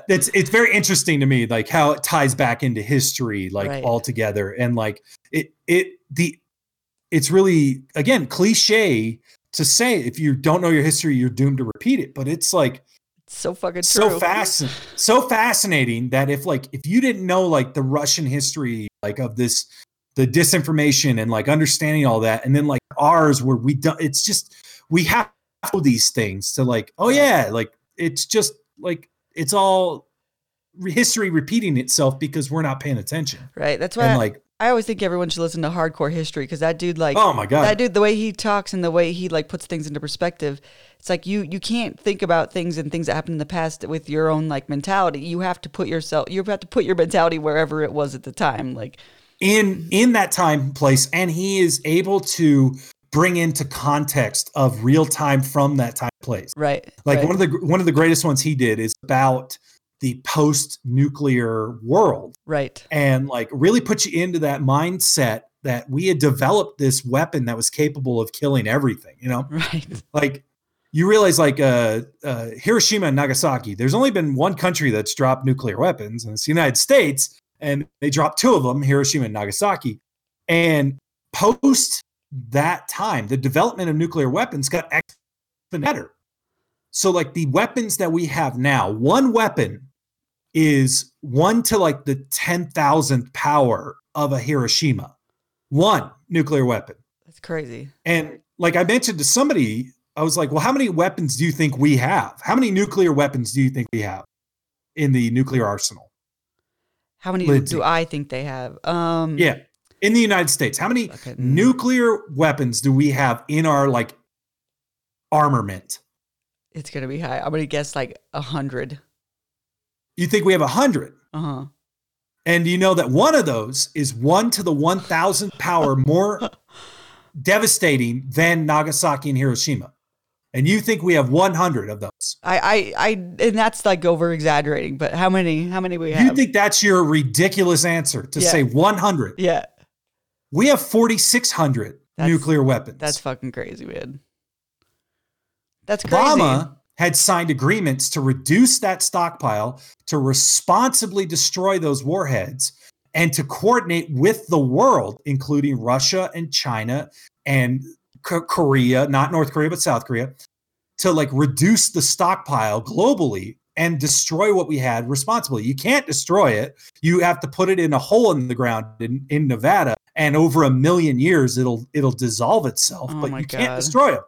it's it's very interesting to me, like how it ties back into history, like
Right.
all together, and like it it the it's really again cliche to say if you don't know your history, you're doomed to repeat it. But it's like
It's so fucking
so fascinating so fascinating that if like if you didn't know like the russian history like of this the disinformation and like understanding all that and then like ours where we don't it's just we have these things to like oh yeah like it's just like it's all history repeating itself because we're not paying attention
Right. That's why
and
I,
like
I always think everyone should listen to hardcore history because that dude, like,
oh my god
that dude, the way he talks and the way he like puts things into perspective, it's like you you can't think about things and things that happened in the past with your own like mentality. You have to put yourself, you have to put your mentality wherever it was at the time. Like,
in in that time place and he is able to bring into context of real time from that time place
right.
like
right.
one of the one of the greatest ones he did is about the post nuclear world
right.
and like really put you into that mindset that we had developed this weapon that was capable of killing everything you know
Right.
like you realize like uh, uh, hiroshima and nagasaki there's only been one country that's dropped nuclear weapons and it's the united states and they dropped two of them hiroshima and nagasaki and post that time the development of nuclear weapons got better. so like the weapons that we have now one weapon is one to like the 10,000th power of a hiroshima one nuclear weapon
That's crazy.
and like I mentioned to somebody, I was like, well, how many weapons do you think we have? How many nuclear weapons do you think we have in the nuclear arsenal?
How many
Lindsay.
do I think they have? Um,
Yeah. In the United States, how many
Okay.
nuclear weapons do we have in our like armament?
It's gonna be high. I'm gonna guess like a hundred.
You think we have a hundred?
Uh huh.
And you know that one of those is one to the 1000th power more devastating than Nagasaki and Hiroshima. And you think we have 100 of those.
I, I, I, and that's like over exaggerating. But how many? How many we have?
You think that's your ridiculous answer to
Yeah.
say 100?
yeah,
We have 4,600
That's-
nuclear weapons.
that's fucking crazy, man. That's crazy.
Obama had signed agreements to reduce that stockpile, to responsibly destroy those warheads, and to coordinate with the world, including Russia and China and K- Korea, not North Korea, but South Korea, to like reduce the stockpile globally and destroy what we had responsibly. You can't destroy it. You have to put it in a hole in the ground in, in Nevada, and over a million years it'll it'll dissolve itself,
Oh
but you can't destroy it.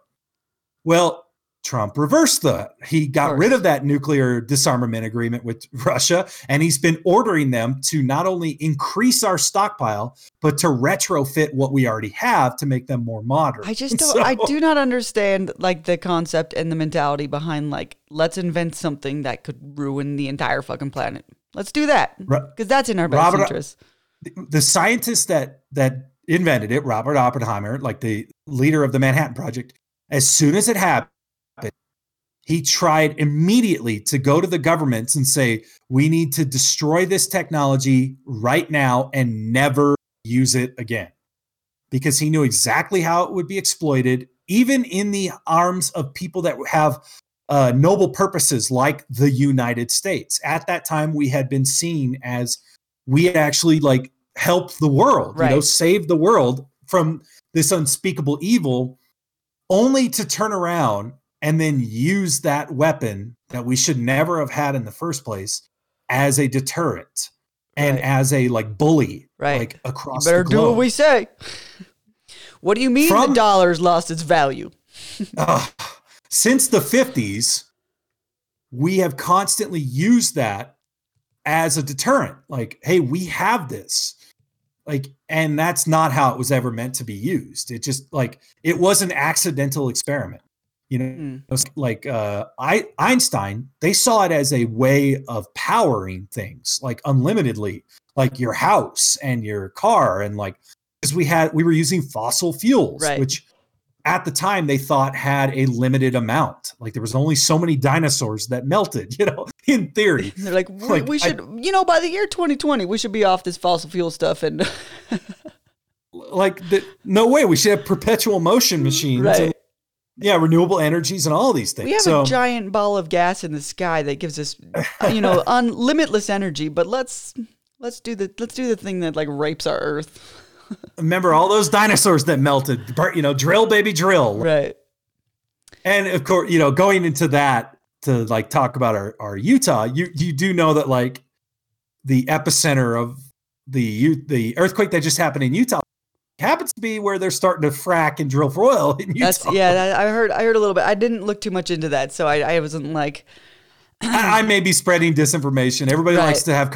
Well, Trump reversed the. He got
course.
rid of that nuclear disarmament agreement with Russia, and he's been ordering them to not only increase our stockpile, but to retrofit what we already have to make them more modern.
I just don't. I do not understand like the concept and the mentality behind like let's invent something that could ruin the entire fucking planet. Let's do that because that's in our best
Robert-
interest.
The scientist that that invented it, Robert Oppenheimer, like the leader of the Manhattan Project, as soon as it happened, he tried immediately to go to the governments and say, "We need to destroy this technology right now and never use it again," because he knew exactly how it would be exploited, even in the arms of people that have uh, noble purposes like the United States. At that time, we had been seen as we had actually like helped the world, you know, save the world from this unspeakable evil, only to turn around and then use that weapon that we should never have had in the first place as a deterrent and
Right.
as a like bully,
Right.
like
You
across.
better
the
do what we say. What do you mean
From-
the dollar's lost its value?
Ugh. since the 50s, we have constantly used that as a deterrent. Like, hey, we have this. Like, and that's not how it was ever meant to be used. It just like it was an accidental experiment. You know. It was like uh, I, Einstein, they saw it as a way of powering things like unlimitedly, like your house and your car, and like because we had we were using fossil fuels,
Right.
which at the time they thought had a limited amount. Like there was only so many dinosaurs that melted, you know, in theory.
They're like, we,
Like,
we
I-
should, you know, by the year 2020, we should be off this fossil fuel stuff and
Like the, no way we should have perpetual motion machines.
Right.
And, yeah, renewable energies and all these things.
we have
so
a giant ball of gas in the sky that gives us, uh, you know, unlimitless energy. But let's let's do the let's do the thing that like rapes our Earth.
Remember all those dinosaurs that melted. You know, drill baby drill.
Right.
And of course, you know, going into that to like talk about our, our Utah, you you do know that like the epicenter of the the earthquake that just happened in Utah happens to be where they're starting to frack and drill for oil in Utah.
That's yeah. I heard I heard a little bit. I didn't look too much into that, so I, I wasn't like
I, I may be spreading disinformation. Everybody likes to have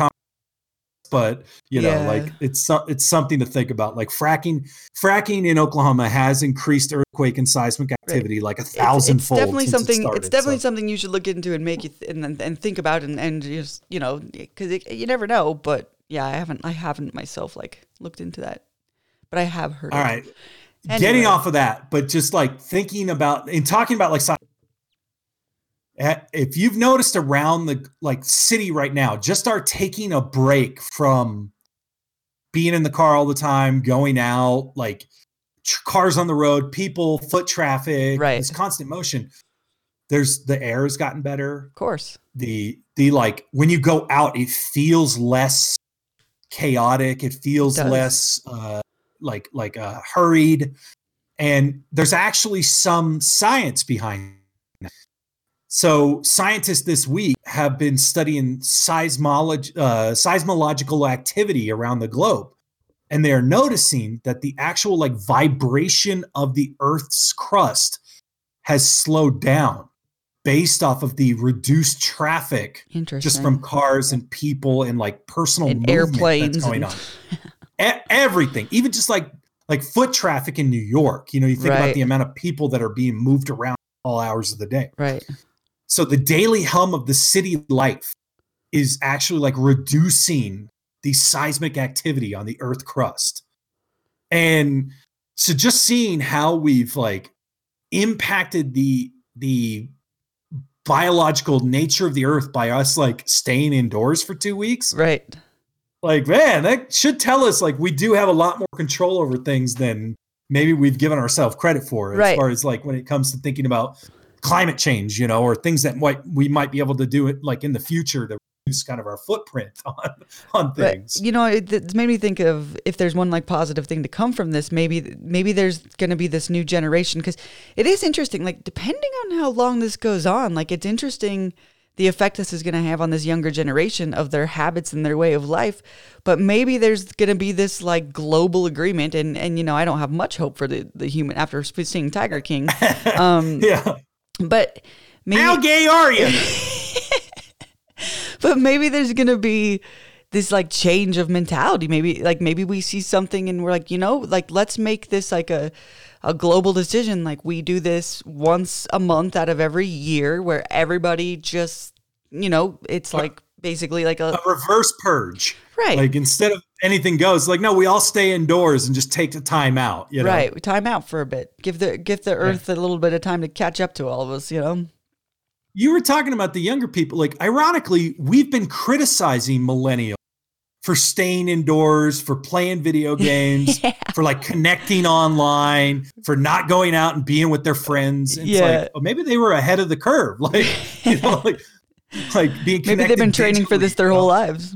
but you know,
Yeah.
like it's it's something to think about. Like fracking, fracking in Oklahoma has increased earthquake and seismic activity like a
it's,
thousand
it's
fold.
definitely
since it
something.
started,
it's definitely
so.
something you should look into and make you th- and and- and think about and and just you know because you never know. But yeah, I haven't I haven't myself like looked into that, but I have heard.
All
it.
right.
Anyway.
Getting off of that, but just like thinking about and talking about like if you've noticed around the like city right now, just start taking a break from being in the car all the time, going out, like tr- cars on the road, people, foot traffic,
Right.
It's constant motion. There's the air has gotten better.
Of course.
The the like when you go out, it feels less chaotic. It feels
does.
less uh, like like uh, hurried, and there's actually some science behind. So scientists this week have been studying seismology, uh, seismological activity around the globe, and they are noticing that the actual like vibration of the Earth's crust has slowed down based off of the reduced traffic just from cars and people and like personal
And airplanes
that's going
and-
on. E- everything, even just like like foot traffic in New York. You know, you think
Right.
about the amount of people that are being moved around all hours of the day.
right.
So the daily hum of the city life is actually like reducing the seismic activity on the earth crust. And so just seeing how we've like impacted the the biological nature of the earth by us like staying indoors for 2 weeks
Right.
like man that should tell us like we do have a lot more control over things than maybe we've given ourselves credit for as
Right.
far as like when it comes to thinking about climate change you know or things that might we might be able to do it like in the future to reduce kind of our footprint on on
But,
things
you know, it, it's made me think of if there's one like positive thing to come from this, maybe maybe there's going to be this new generation because it is interesting. Like depending on how long this goes on, like it's interesting the effect this is going to have on this younger generation of their habits and their way of life. But maybe there's going to be this like global agreement, and and you know, I don't have much hope for the the human after seeing Tiger King. Um,
yeah
But maybe
How gay are you?
but maybe there's gonna be this like change of mentality maybe like maybe we see something and we're like you know like let's make this like a a global decision like we do this once a month out of every year where everybody just you know it's like basically like a
a reverse purge.
Right.
Like instead of anything goes, like no, we all stay indoors and just take the time out. You know?
right we time out for a bit give the give the earth a little bit of time to catch up to all of us you know
You were talking about the younger people. Like ironically, we've been criticizing millennials for staying indoors, for playing video games, for like connecting online, for not going out and being with their friends. It's
Yeah.
like, oh, maybe they were ahead of the curve. Like, you know, like, like being
maybe they've been training for this their whole lives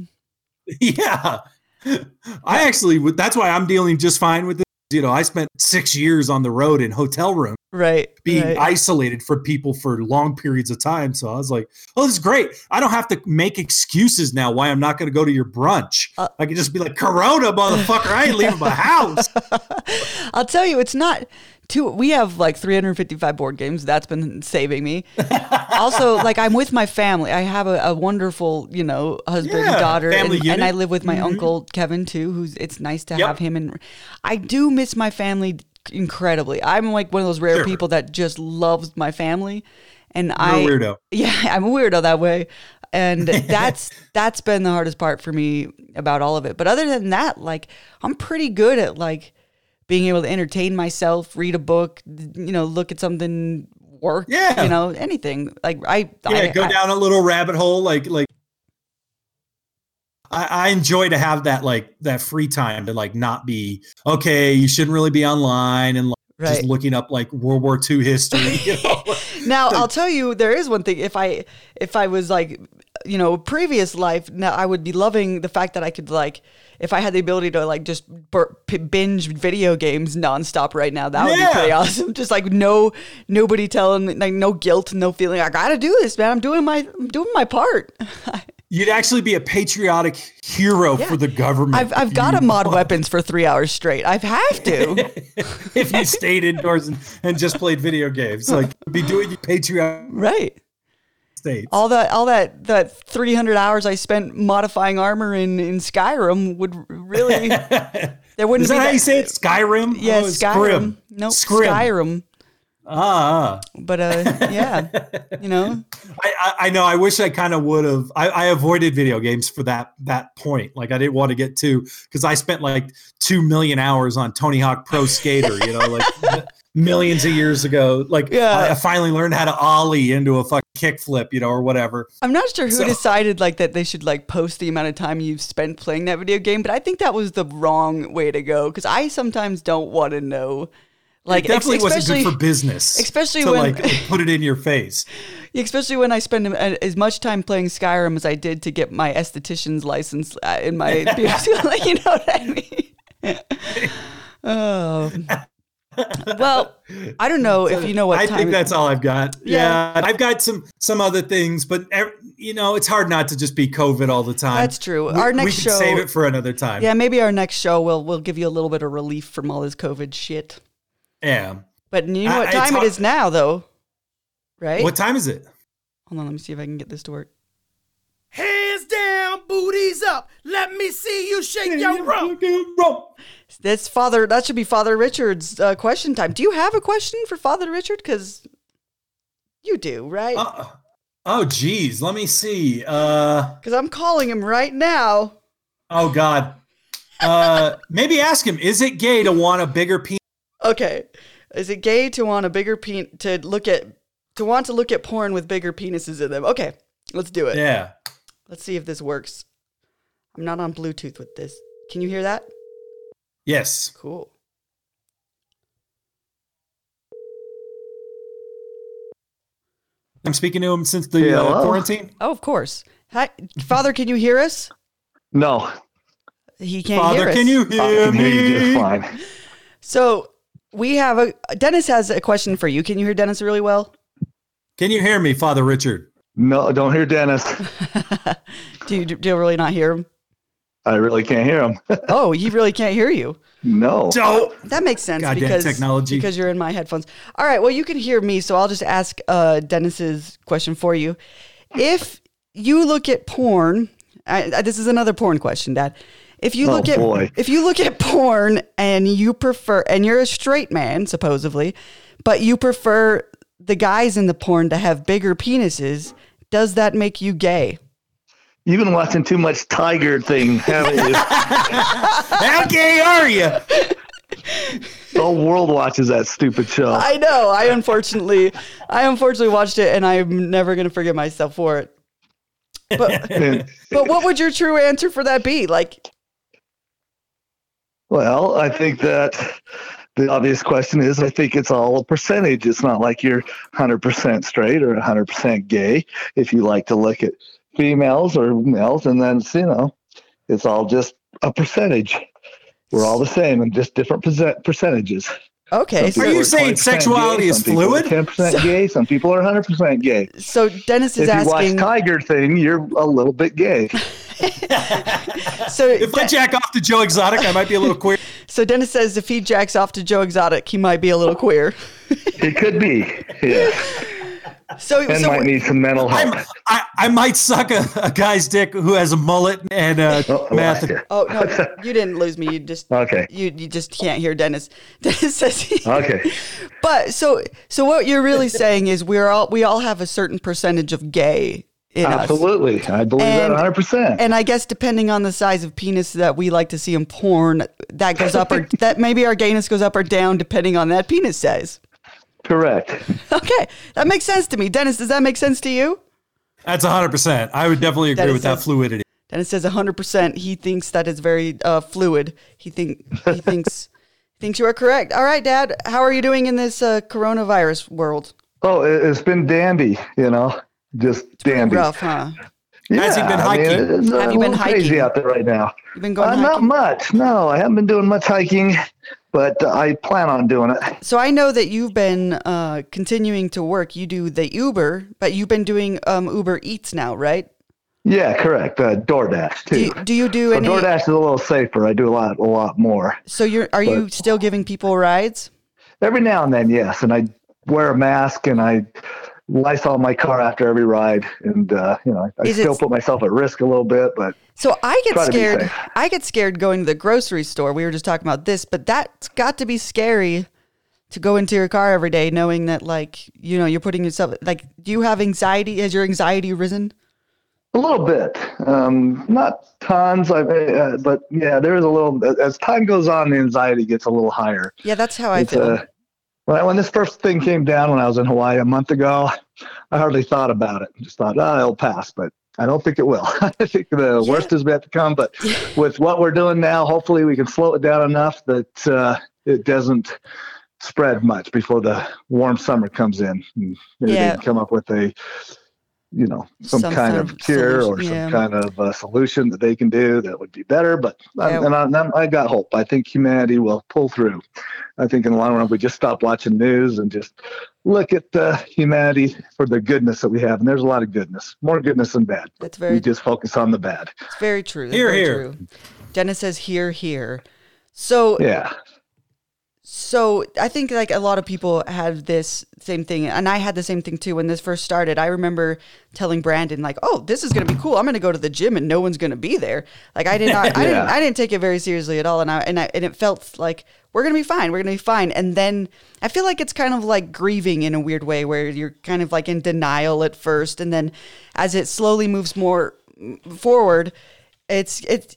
Yeah. I actually, would- that's why I'm dealing just fine with this. You know, I spent six years on the road in hotel rooms
right
being
right.
isolated from people for long periods of time. So I was like, oh, this is great. I don't have to make excuses now why I'm not going to go to your brunch.
Uh,
I can just be like, Corona, motherfucker. I ain't leaving my house.
I'll tell you, it's not too. We have like 355 board games. That's been saving me. also, like I'm with my family. I have a, a wonderful, you know, husband,
Yeah,
daughter, and, and. I live with my
Mhm.
uncle Kevin too. Who's it's nice to
Yep.
have him. And I do miss my family incredibly. I'm like one of those rare
Sure.
people that just loves my family, and
You're
I
a weirdo.
yeah, I'm a weirdo that way. And that's that's been the hardest part for me about all of it. But other than that, like I'm pretty good at like being able to entertain myself, read a book, you know, look at something, work,
Yeah.
you know, anything. Like I,
Yeah,
I
go
I-
down a little rabbit hole. Like, like, I, I enjoy to have that, like, that free time to, like, not be, okay, you shouldn't really be online and, like,
right.
just looking up, like, World War II history. You know?
now I'll tell you, there is one thing. If I if I was like, you know, previous life, now I would be loving the fact that I could like, if I had the ability to like just bur- p- binge video games nonstop right now, that would
Yeah.
be pretty awesome. Just like no nobody telling, like no guilt, no feeling. I gotta do this, man. I'm doing my I'm doing my part.
You'd actually be a patriotic hero
Yeah.
for the government.
I've I've got to mod weapons for three hours straight. I have to.
if you stayed indoors and, and just played video games, like be doing your patriotic
right.
States.
All that all that that 300 hours I spent modifying armor in in Skyrim would really there wouldn't
Is that
be
how you say it? Skyrim?
Yeah,
Oh,
Skyrim. No,
Scrim.
Skyrim.
Ah, ah.
But uh, yeah, you know,
I, I, I know. I wish I kind of would have. I, I avoided video games for that that point. Like I didn't want to get too because I spent like two million hours on Tony Hawk Pro Skater. You know, like millions of years ago. Like
Yeah.
I, I finally learned how to ollie into a fucking kickflip. You know, or whatever.
I'm not sure who
So-
decided like that they should like post the amount of time you've spent playing that video game, but I think that was the wrong way to go because I sometimes don't want to know. Like
it definitely
ex-
wasn't
especially
good for business.
especially
to
when-
like put it in your face.
especially when I spend as much time playing Skyrim as I did to get my esthetician's license uh, in my like, you know what I mean. oh. Well, I don't know if you know what
I
time
think
it-
that's all I've got.
Yeah.
Yeah. I've got some some other things, but you know, it's hard not to just be COVID all the time.
That's true.
We-
Our
we
next
can
show-
save it for another time.
Yeah, maybe our next show will will give you a little bit of relief from all this COVID shit.
Yeah.
But you know what
it's
time it is now, though, right?
What time is it?
Hold on, let me see if I can get this to work.
Hands down, booties up. Let me see you shake your rump.
That's Father. That should be Father Richard's uh, question time. Do you have a question for Father Richard? Because you do, right?
Uh, oh, geez. Let me see. Uh,
Because I'm calling him right now.
oh, God. Uh, maybe ask him. Is it gay to want a bigger penis?
Okay, is it gay to want a bigger pen to look at to want to look at porn with bigger penises in them? Okay, let's do it.
Yeah.
Let's see if this works. I'm not on Bluetooth with this. Can you hear that?
Yes.
Cool.
I'm speaking to him since the uh, quarantine.
Oh, of course. Hi, Father, can you hear us?
No,
He can't hear
Father,
us.
can you
I
hear
can hear you just
me?
fine.
So we have a Dennis has a question for you. Can you hear Dennis really well?
Can you hear me, Father Richard?
No, don't hear Dennis.
do you do you really not hear him?
I really can't hear him.
Oh, he really can't hear you.
no.
So
That makes sense
Goddamn
because
technology.
because you're in my headphones. All right, well you can hear me, so I'll just ask uh, Dennis's question for you. If you look at porn, I, I- this is another porn question, Dad. If you
Oh,
look at
boy.
if you look at porn and you prefer and you're a straight man supposedly, but you prefer the guys in the porn to have bigger penises, does that make you gay?
You've been watching too much Tiger thing, haven't you?
how gay are you?
the whole world watches that stupid show.
I know. I unfortunately, I unfortunately watched it, and I'm never gonna forgive myself for it. But but what would your true answer for that be? Like,
well, I think that the obvious question is I think it's all a percentage. It's not like you're 100% straight or 100% gay. If you like to look at females or males, and then, you know, it's all just a percentage. We're all the same and just different percent- percentages.
okay,
Some
Are you saying sexuality
gay,
is
some people are
fluid?
10% gay. Some people are 100% gay.
so Dennis is
If you watch. Tiger thing, you're a little bit gay.
So
If I jack off to Joe Exotic, I might be a little queer.
so Dennis says if he jacks off to Joe Exotic, he might be a little queer.
It could be. Yeah.
So
And
so
might need some mental
I'm,
help.
I, I might suck a, a guy's dick who has a mullet and uh,
Oh,
math.
lost
oh no, you didn't lose me. You just
Okay.
you you just can't hear Dennis. Dennis says he,
Okay.
But so so what you're really saying is we're all we all have a certain percentage of gay in us.
Absolutely. I believe
And-
that 100%.
And I guess depending on the size of penis that we like to see in porn, that goes up or that maybe our gayness goes up or down depending on that penis size.
Correct.
Okay, that makes sense to me. Dennis, does that make sense to you?
That's 100%. I would definitely agree
That is
with that fluidity.
Dennis says 100%. He thinks that is very uh, fluid. He think he thinks thinks you are correct. All right, Dad. How are you doing in this uh, coronavirus world?
Oh, it, it's been dandy, you know, just dandy.
Rough, huh?
Has he been
I mean,
hiking?
it's a
Have you been
little crazy
hiking?
out there right now.
You've been going
Uh, not much. No, I haven't been doing much hiking, but uh, I plan on doing it.
So I know that you've been uh, continuing to work. You do the Uber, but you've been doing um, Uber Eats now, right?
Yeah, correct. Uh, DoorDash too.
Do you, do you do
so
any?
DoorDash is a little safer. I do a lot, a lot more.
So you're are you still giving people rides?
Every now and then, yes, and I wear a mask and I Lysol my car after every ride, and uh, you know I
it-
still put myself at risk a little bit, but
So I get
Try to be
scared. I get scared going to the grocery store. We were just talking about this, but that's got to be scary to go into your car every day knowing that like you know you're putting yourself like do you have anxiety has your anxiety risen
a little bit, um, not tons, I, uh, but yeah, there is a little. As time goes on, the anxiety gets a little higher.
yeah that's how i
It's,
feel
uh, when, when this first thing came down when I was in Hawaii a month ago, I hardly thought about it. Just thought, oh, it'll pass, but I don't think it will. I think the
Yeah.
worst is yet to come. But with what we're doing now, hopefully we can slow it down enough that uh, it doesn't spread much before the warm summer comes in. And
Yeah.
they can come up with a, you know, some,
Some
kind
sort
of
of
cure or
yeah.
some kind of uh, solution that they can do that would be better. But I,
Yeah.
and I, and I got hope. I think humanity will pull through. I think in the long run, we just stop watching news and just look at uh, humanity for the goodness that we have. And there's a lot of goodness, more goodness than bad.
that's very
We
very
just focus on the bad.
it's very true that's
Here,
very
here.
true dennis says here here so
Yeah.
So I think like a lot of people have this same thing, and I had the same thing too when this first started. I remember telling Brandon like, "Oh, this is gonna be cool. I'm gonna go to the gym, and no one's gonna be there." Like I did not, I didn't, I didn't take it very seriously at all, and I and I and it felt like we're gonna be fine. We're gonna be fine. And then I feel like it's kind of like grieving in a weird way, where you're kind of like in denial at first, and then as it slowly moves more mm, forward it's it's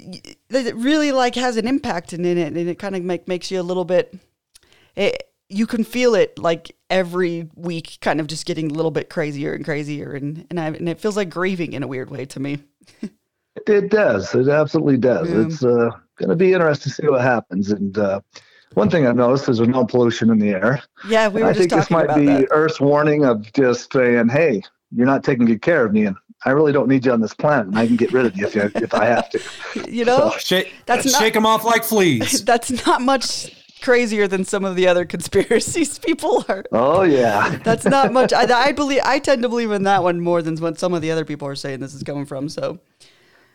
it really like has an impact in it and it kind of make, makes you a little bit it, you can feel it like every week kind of just getting a little bit crazier and crazier and and, I, and it feels like grieving in a weird way to me
It, it does. It absolutely does.
Yeah.
It's uh, going to be interesting to see what happens. And uh, one thing I've noticed is there's no pollution in the air.
yeah we were
I
just
think this might be
that
Earth's warning of just saying, "Hey, you're not taking good care of me, and I really don't need you on this planet. And I can get rid of you if, you, if I have to."
you know
Shake,
That's not-
shake them off like fleas.
that's not much crazier than some of the other conspiracies people are
Oh yeah,
that's not much I, I believe i tend to believe in that one more than what some of the other people are saying this is coming from so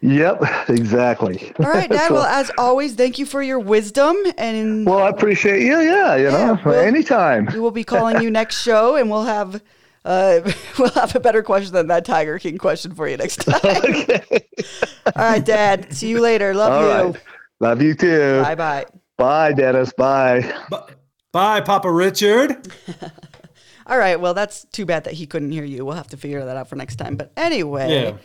Yep, exactly.
All right, Dad.
So-
well, as always, thank you for your wisdom, and
well, I appreciate you. Yeah, you
Yeah,
know,
well-
anytime.
we will be calling you next show, and we'll have uh, we'll have a better question than that Tiger King question for you next time.
okay.
All right, Dad. See you later. Love
All
you.
right. Love you too.
Bye bye.
Bye, Dennis. Bye.
Bu- Bye, Papa Richard.
All right. Well, that's too bad that he couldn't hear you. We'll have to figure that out for next time. But anyway,
Yeah.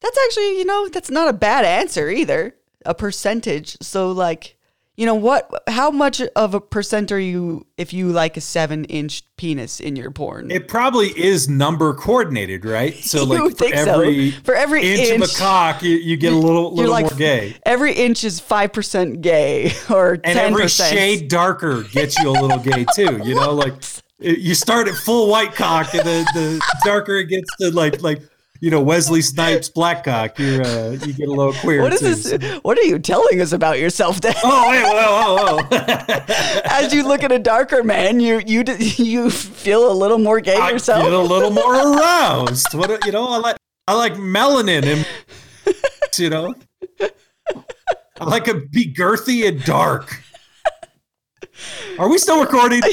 that's actually, you know, that's not a bad answer either. A percentage. So, like, you know, what, how much of a percent are you if you like a seven inch penis in your porn?
It probably is number coordinated, right? So like for
think so.
every
For every
inch, of
inch,
a cock, you, you get a little little
like,
more gay.
every inch is 5% gay or 10%.
And every shade darker gets you a little gay too. You know, like you start at full white cock, and the, the darker it gets to like like you know Wesley Snipes black cock, you're uh, you get a little queer.
What is
too.
this? What are you telling us about yourself, Dad?
Oh wait, whoa, whoa, whoa!
As you look at a darker man, you you you feel a little more gay
I
yourself.
get a little more aroused. What you know, I like I like melanin and you know, I like a be girthy and dark. Are we still recording?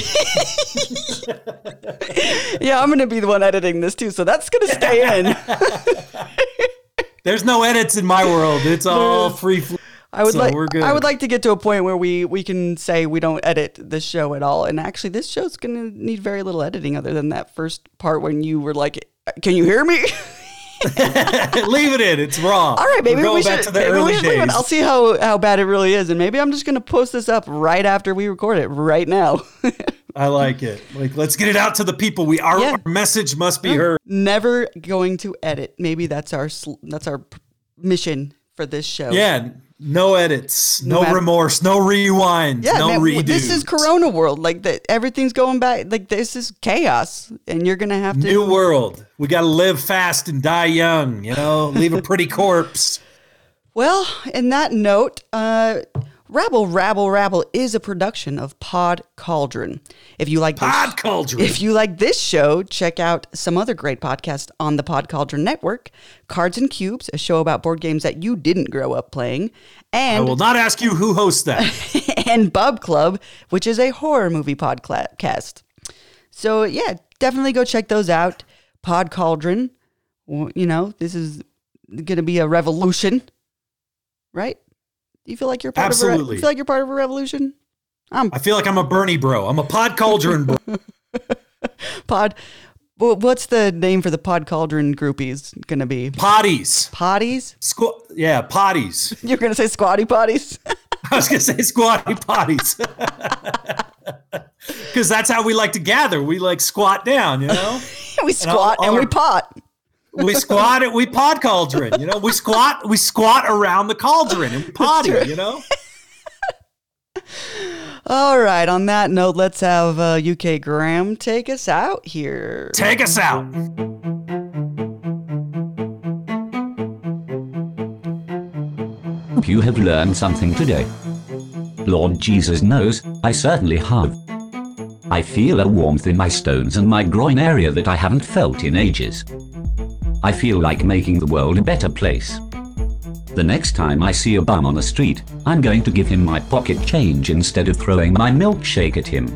yeah, I'm gonna be the one editing this too, so that's gonna stay in.
There's no edits in my world. It's all free. Fl-
I would
So
like
we're good.
I would like to get to a point where we we can say we don't edit this show at all. And actually, this show's gonna need very little editing, other than that first part when you were like, "Can you hear me?"
leave it in. It's raw.
All right, maybe
back
should.
to the
maybe
early
we should leave it. I'll see how how bad it really is, and maybe I'm just gonna post this up right after we record it, right now.
I like it. Like, let's get it out to the people. We our,
Yeah.
our message must be heard.
Never going to edit. Maybe that's our that's our mission for this show.
Yeah, no edits, no,
matter-
remorse, no rewind,
Yeah,
no
man,
redos.
this is Corona world. Like that, everything's going back. Like this is chaos, and you're gonna have to.
New world. We got to live fast and die young. You know, leave a pretty corpse.
Well, in that note, uh, Rabble Rabble Rabble is a production of Pod Cauldron. If you like this,
Pod Cauldron.
if you like this show, check out some other great podcasts on the Pod Cauldron network: Cards and Cubes, a show about board games that you didn't grow up playing, and I
will not ask you who hosts that.
and Bub Club, which is a horror movie podcast. So yeah, definitely go check those out. Pod Cauldron, you know this is going to be a revolution, right? Do you feel like you're part of a re-
Absolutely.
you feel like you're part of a revolution? I'm
I feel like I'm a Bernie bro. I'm a Pod Cauldron bro.
pod. What's the name for the Pod Cauldron groupies going to be?
Potties.
Potties?
Squ- yeah, potties.
You're going to say squatty potties?
I was gonna say squatty potties. Because that's how we like to gather. We like squat down, you know?
we squat
all
and we pot.
We squat it, we pod cauldron, you know? We squat, we squat around the cauldron and potty, you know?
All right. On that note, let's have uh, UK Graham take us out here.
Take us out.
Hope you have learned something today. Lord Jesus knows, I certainly have. I feel a warmth in my stones and my groin area that I haven't felt in ages. I feel like making the world a better place. The next time I see a bum on the street, I'm going to give him my pocket change instead of throwing my milkshake at him.